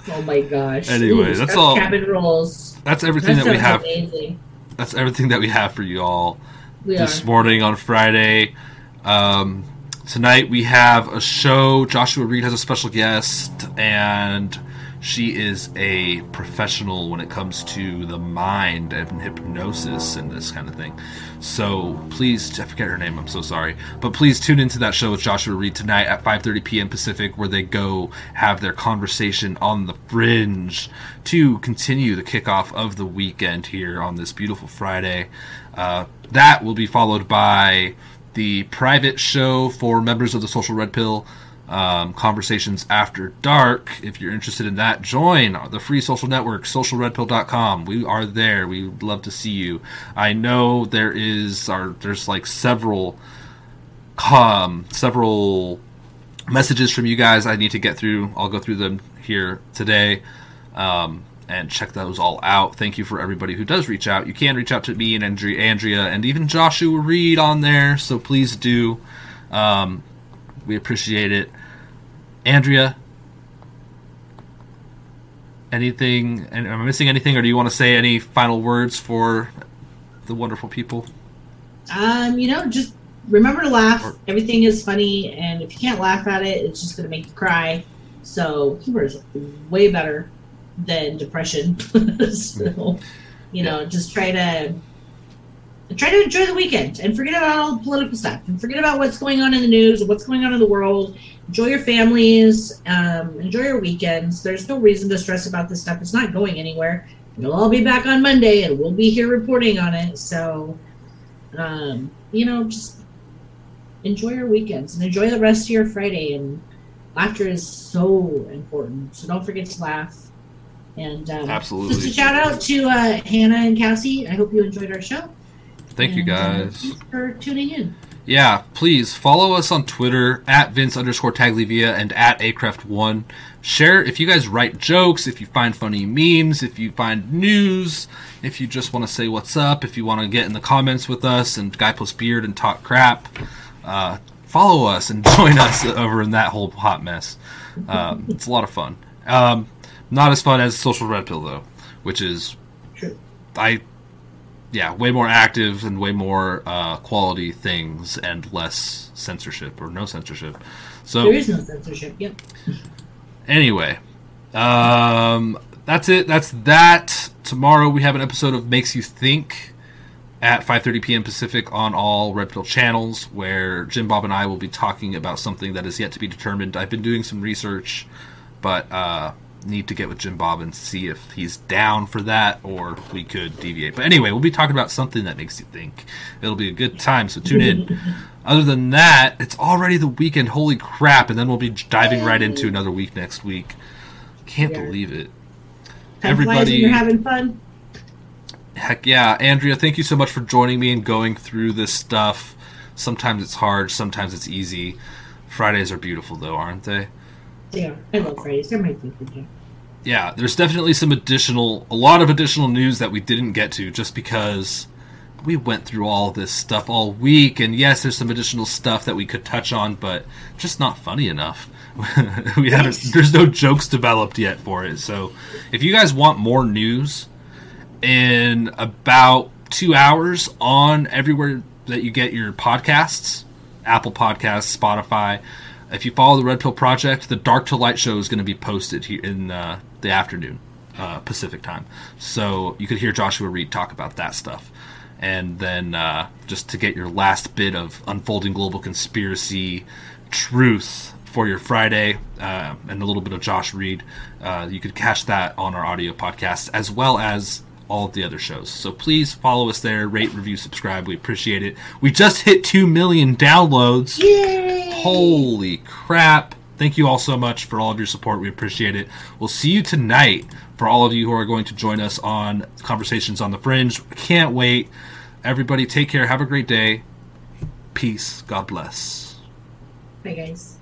oh my gosh. Anyway, that's all- Cabin rolls. That's everything that, we have. Amazing. That's everything that we have for you all. We this are. morning on Friday. Um, tonight we have a show. Joshua Reed has a special guest, and she is a professional when it comes to the mind and hypnosis and this kind of thing. So please, I forget her name. I'm so sorry, but please tune into that show with Joshua Reed tonight at 5:30 p.m. Pacific, where they go have their conversation on the fringe to continue the kickoff of the weekend here on this beautiful Friday. Uh, that will be followed by the private show for members of the Social Red Pill. Um, conversations after dark. If you're interested in that, join the free social network, socialredpill.com. We are there. We would love to see you. I know there is our there's like several um several messages from you guys I need to get through. I'll go through them here today. Um, and check those all out. Thank you for everybody who does reach out. You can reach out to me and Andrea, and even Joshua Reed on there, so please do. Um, we appreciate it. Andrea, anything? and Am I missing anything, or do you want to say any final words for the wonderful people? Um, you know, just remember to laugh. Everything is funny, and if you can't laugh at it, it's just going to make you cry. So humor is way better than depression. so, you know, just try to try to enjoy the weekend and forget about all the political stuff and forget about what's going on in the news what's going on in the world. Enjoy your families. Um, enjoy your weekends. There's no reason to stress about this stuff. It's not going anywhere. We'll all be back on Monday, and we'll be here reporting on it. So Um, you know, just enjoy your weekends and enjoy the rest of your Friday. And laughter is so important. So don't forget to laugh. And um, absolutely, just a shout out to uh, Hannah and Cassie. I hope you enjoyed our show. Thank and, you uh, guys uh, for tuning in. Yeah, please follow us on Twitter at Vince underscore Taglivia and at Acraft1. Share if you guys write jokes, if you find funny memes, if you find news, if you just want to say what's up, if you want to get in the comments with us and Guy Plus Beard and talk crap, uh, follow us and join us over in that whole hot mess. Um, it's a lot of fun. Um, not as fun as Social Red Pill though, which is I yeah, way more active and way more uh, quality things and less censorship or no censorship. So there is no censorship. Yep. Anyway, um, that's it. That's that. Tomorrow we have an episode of Makes You Think at 5:30 p.m. Pacific on all Red Pill channels, where Jim Bob and I will be talking about something that is yet to be determined. I've been doing some research, but uh, need to get with Jim Bob and see if he's down for that or we could deviate. But anyway, we'll be talking about something that makes you think. It'll be a good time, so tune in. Other than that, it's already the weekend. Holy crap! And then we'll be diving right into another week next week. Can't yeah. believe it. Time Everybody, you're having fun. Heck yeah, Andrea! Thank you so much for joining me and going through this stuff. Sometimes it's hard, sometimes it's easy. Fridays are beautiful, though, aren't they? They are. I love Fridays. They're my favorite Yeah, there's definitely some additional, a lot of additional news that we didn't get to just because we went through all this stuff all week. And yes, there's some additional stuff that we could touch on, but just not funny enough. we haven't. There's no jokes developed yet for it. So, if you guys want more news in about two hours on everywhere that you get your podcasts, Apple Podcasts, Spotify if you follow the Red Pill Project, the Dark to Light show is going to be posted here in uh, the afternoon uh, Pacific time. So you could hear Joshua Reed talk about that stuff. And then uh, just to get your last bit of unfolding global conspiracy truth for your Friday uh, and a little bit of Josh Reed, uh, you could catch that on our audio podcast as well as all of the other shows. So please follow us there, rate, review, subscribe. We appreciate it. We just hit 2 million downloads. Yay! Holy crap. Thank you all so much for all of your support. We appreciate it. We'll see you tonight for all of you who are going to join us on Conversations on the Fringe. Can't wait. Everybody, take care. Have a great day. Peace. God bless. Bye, guys.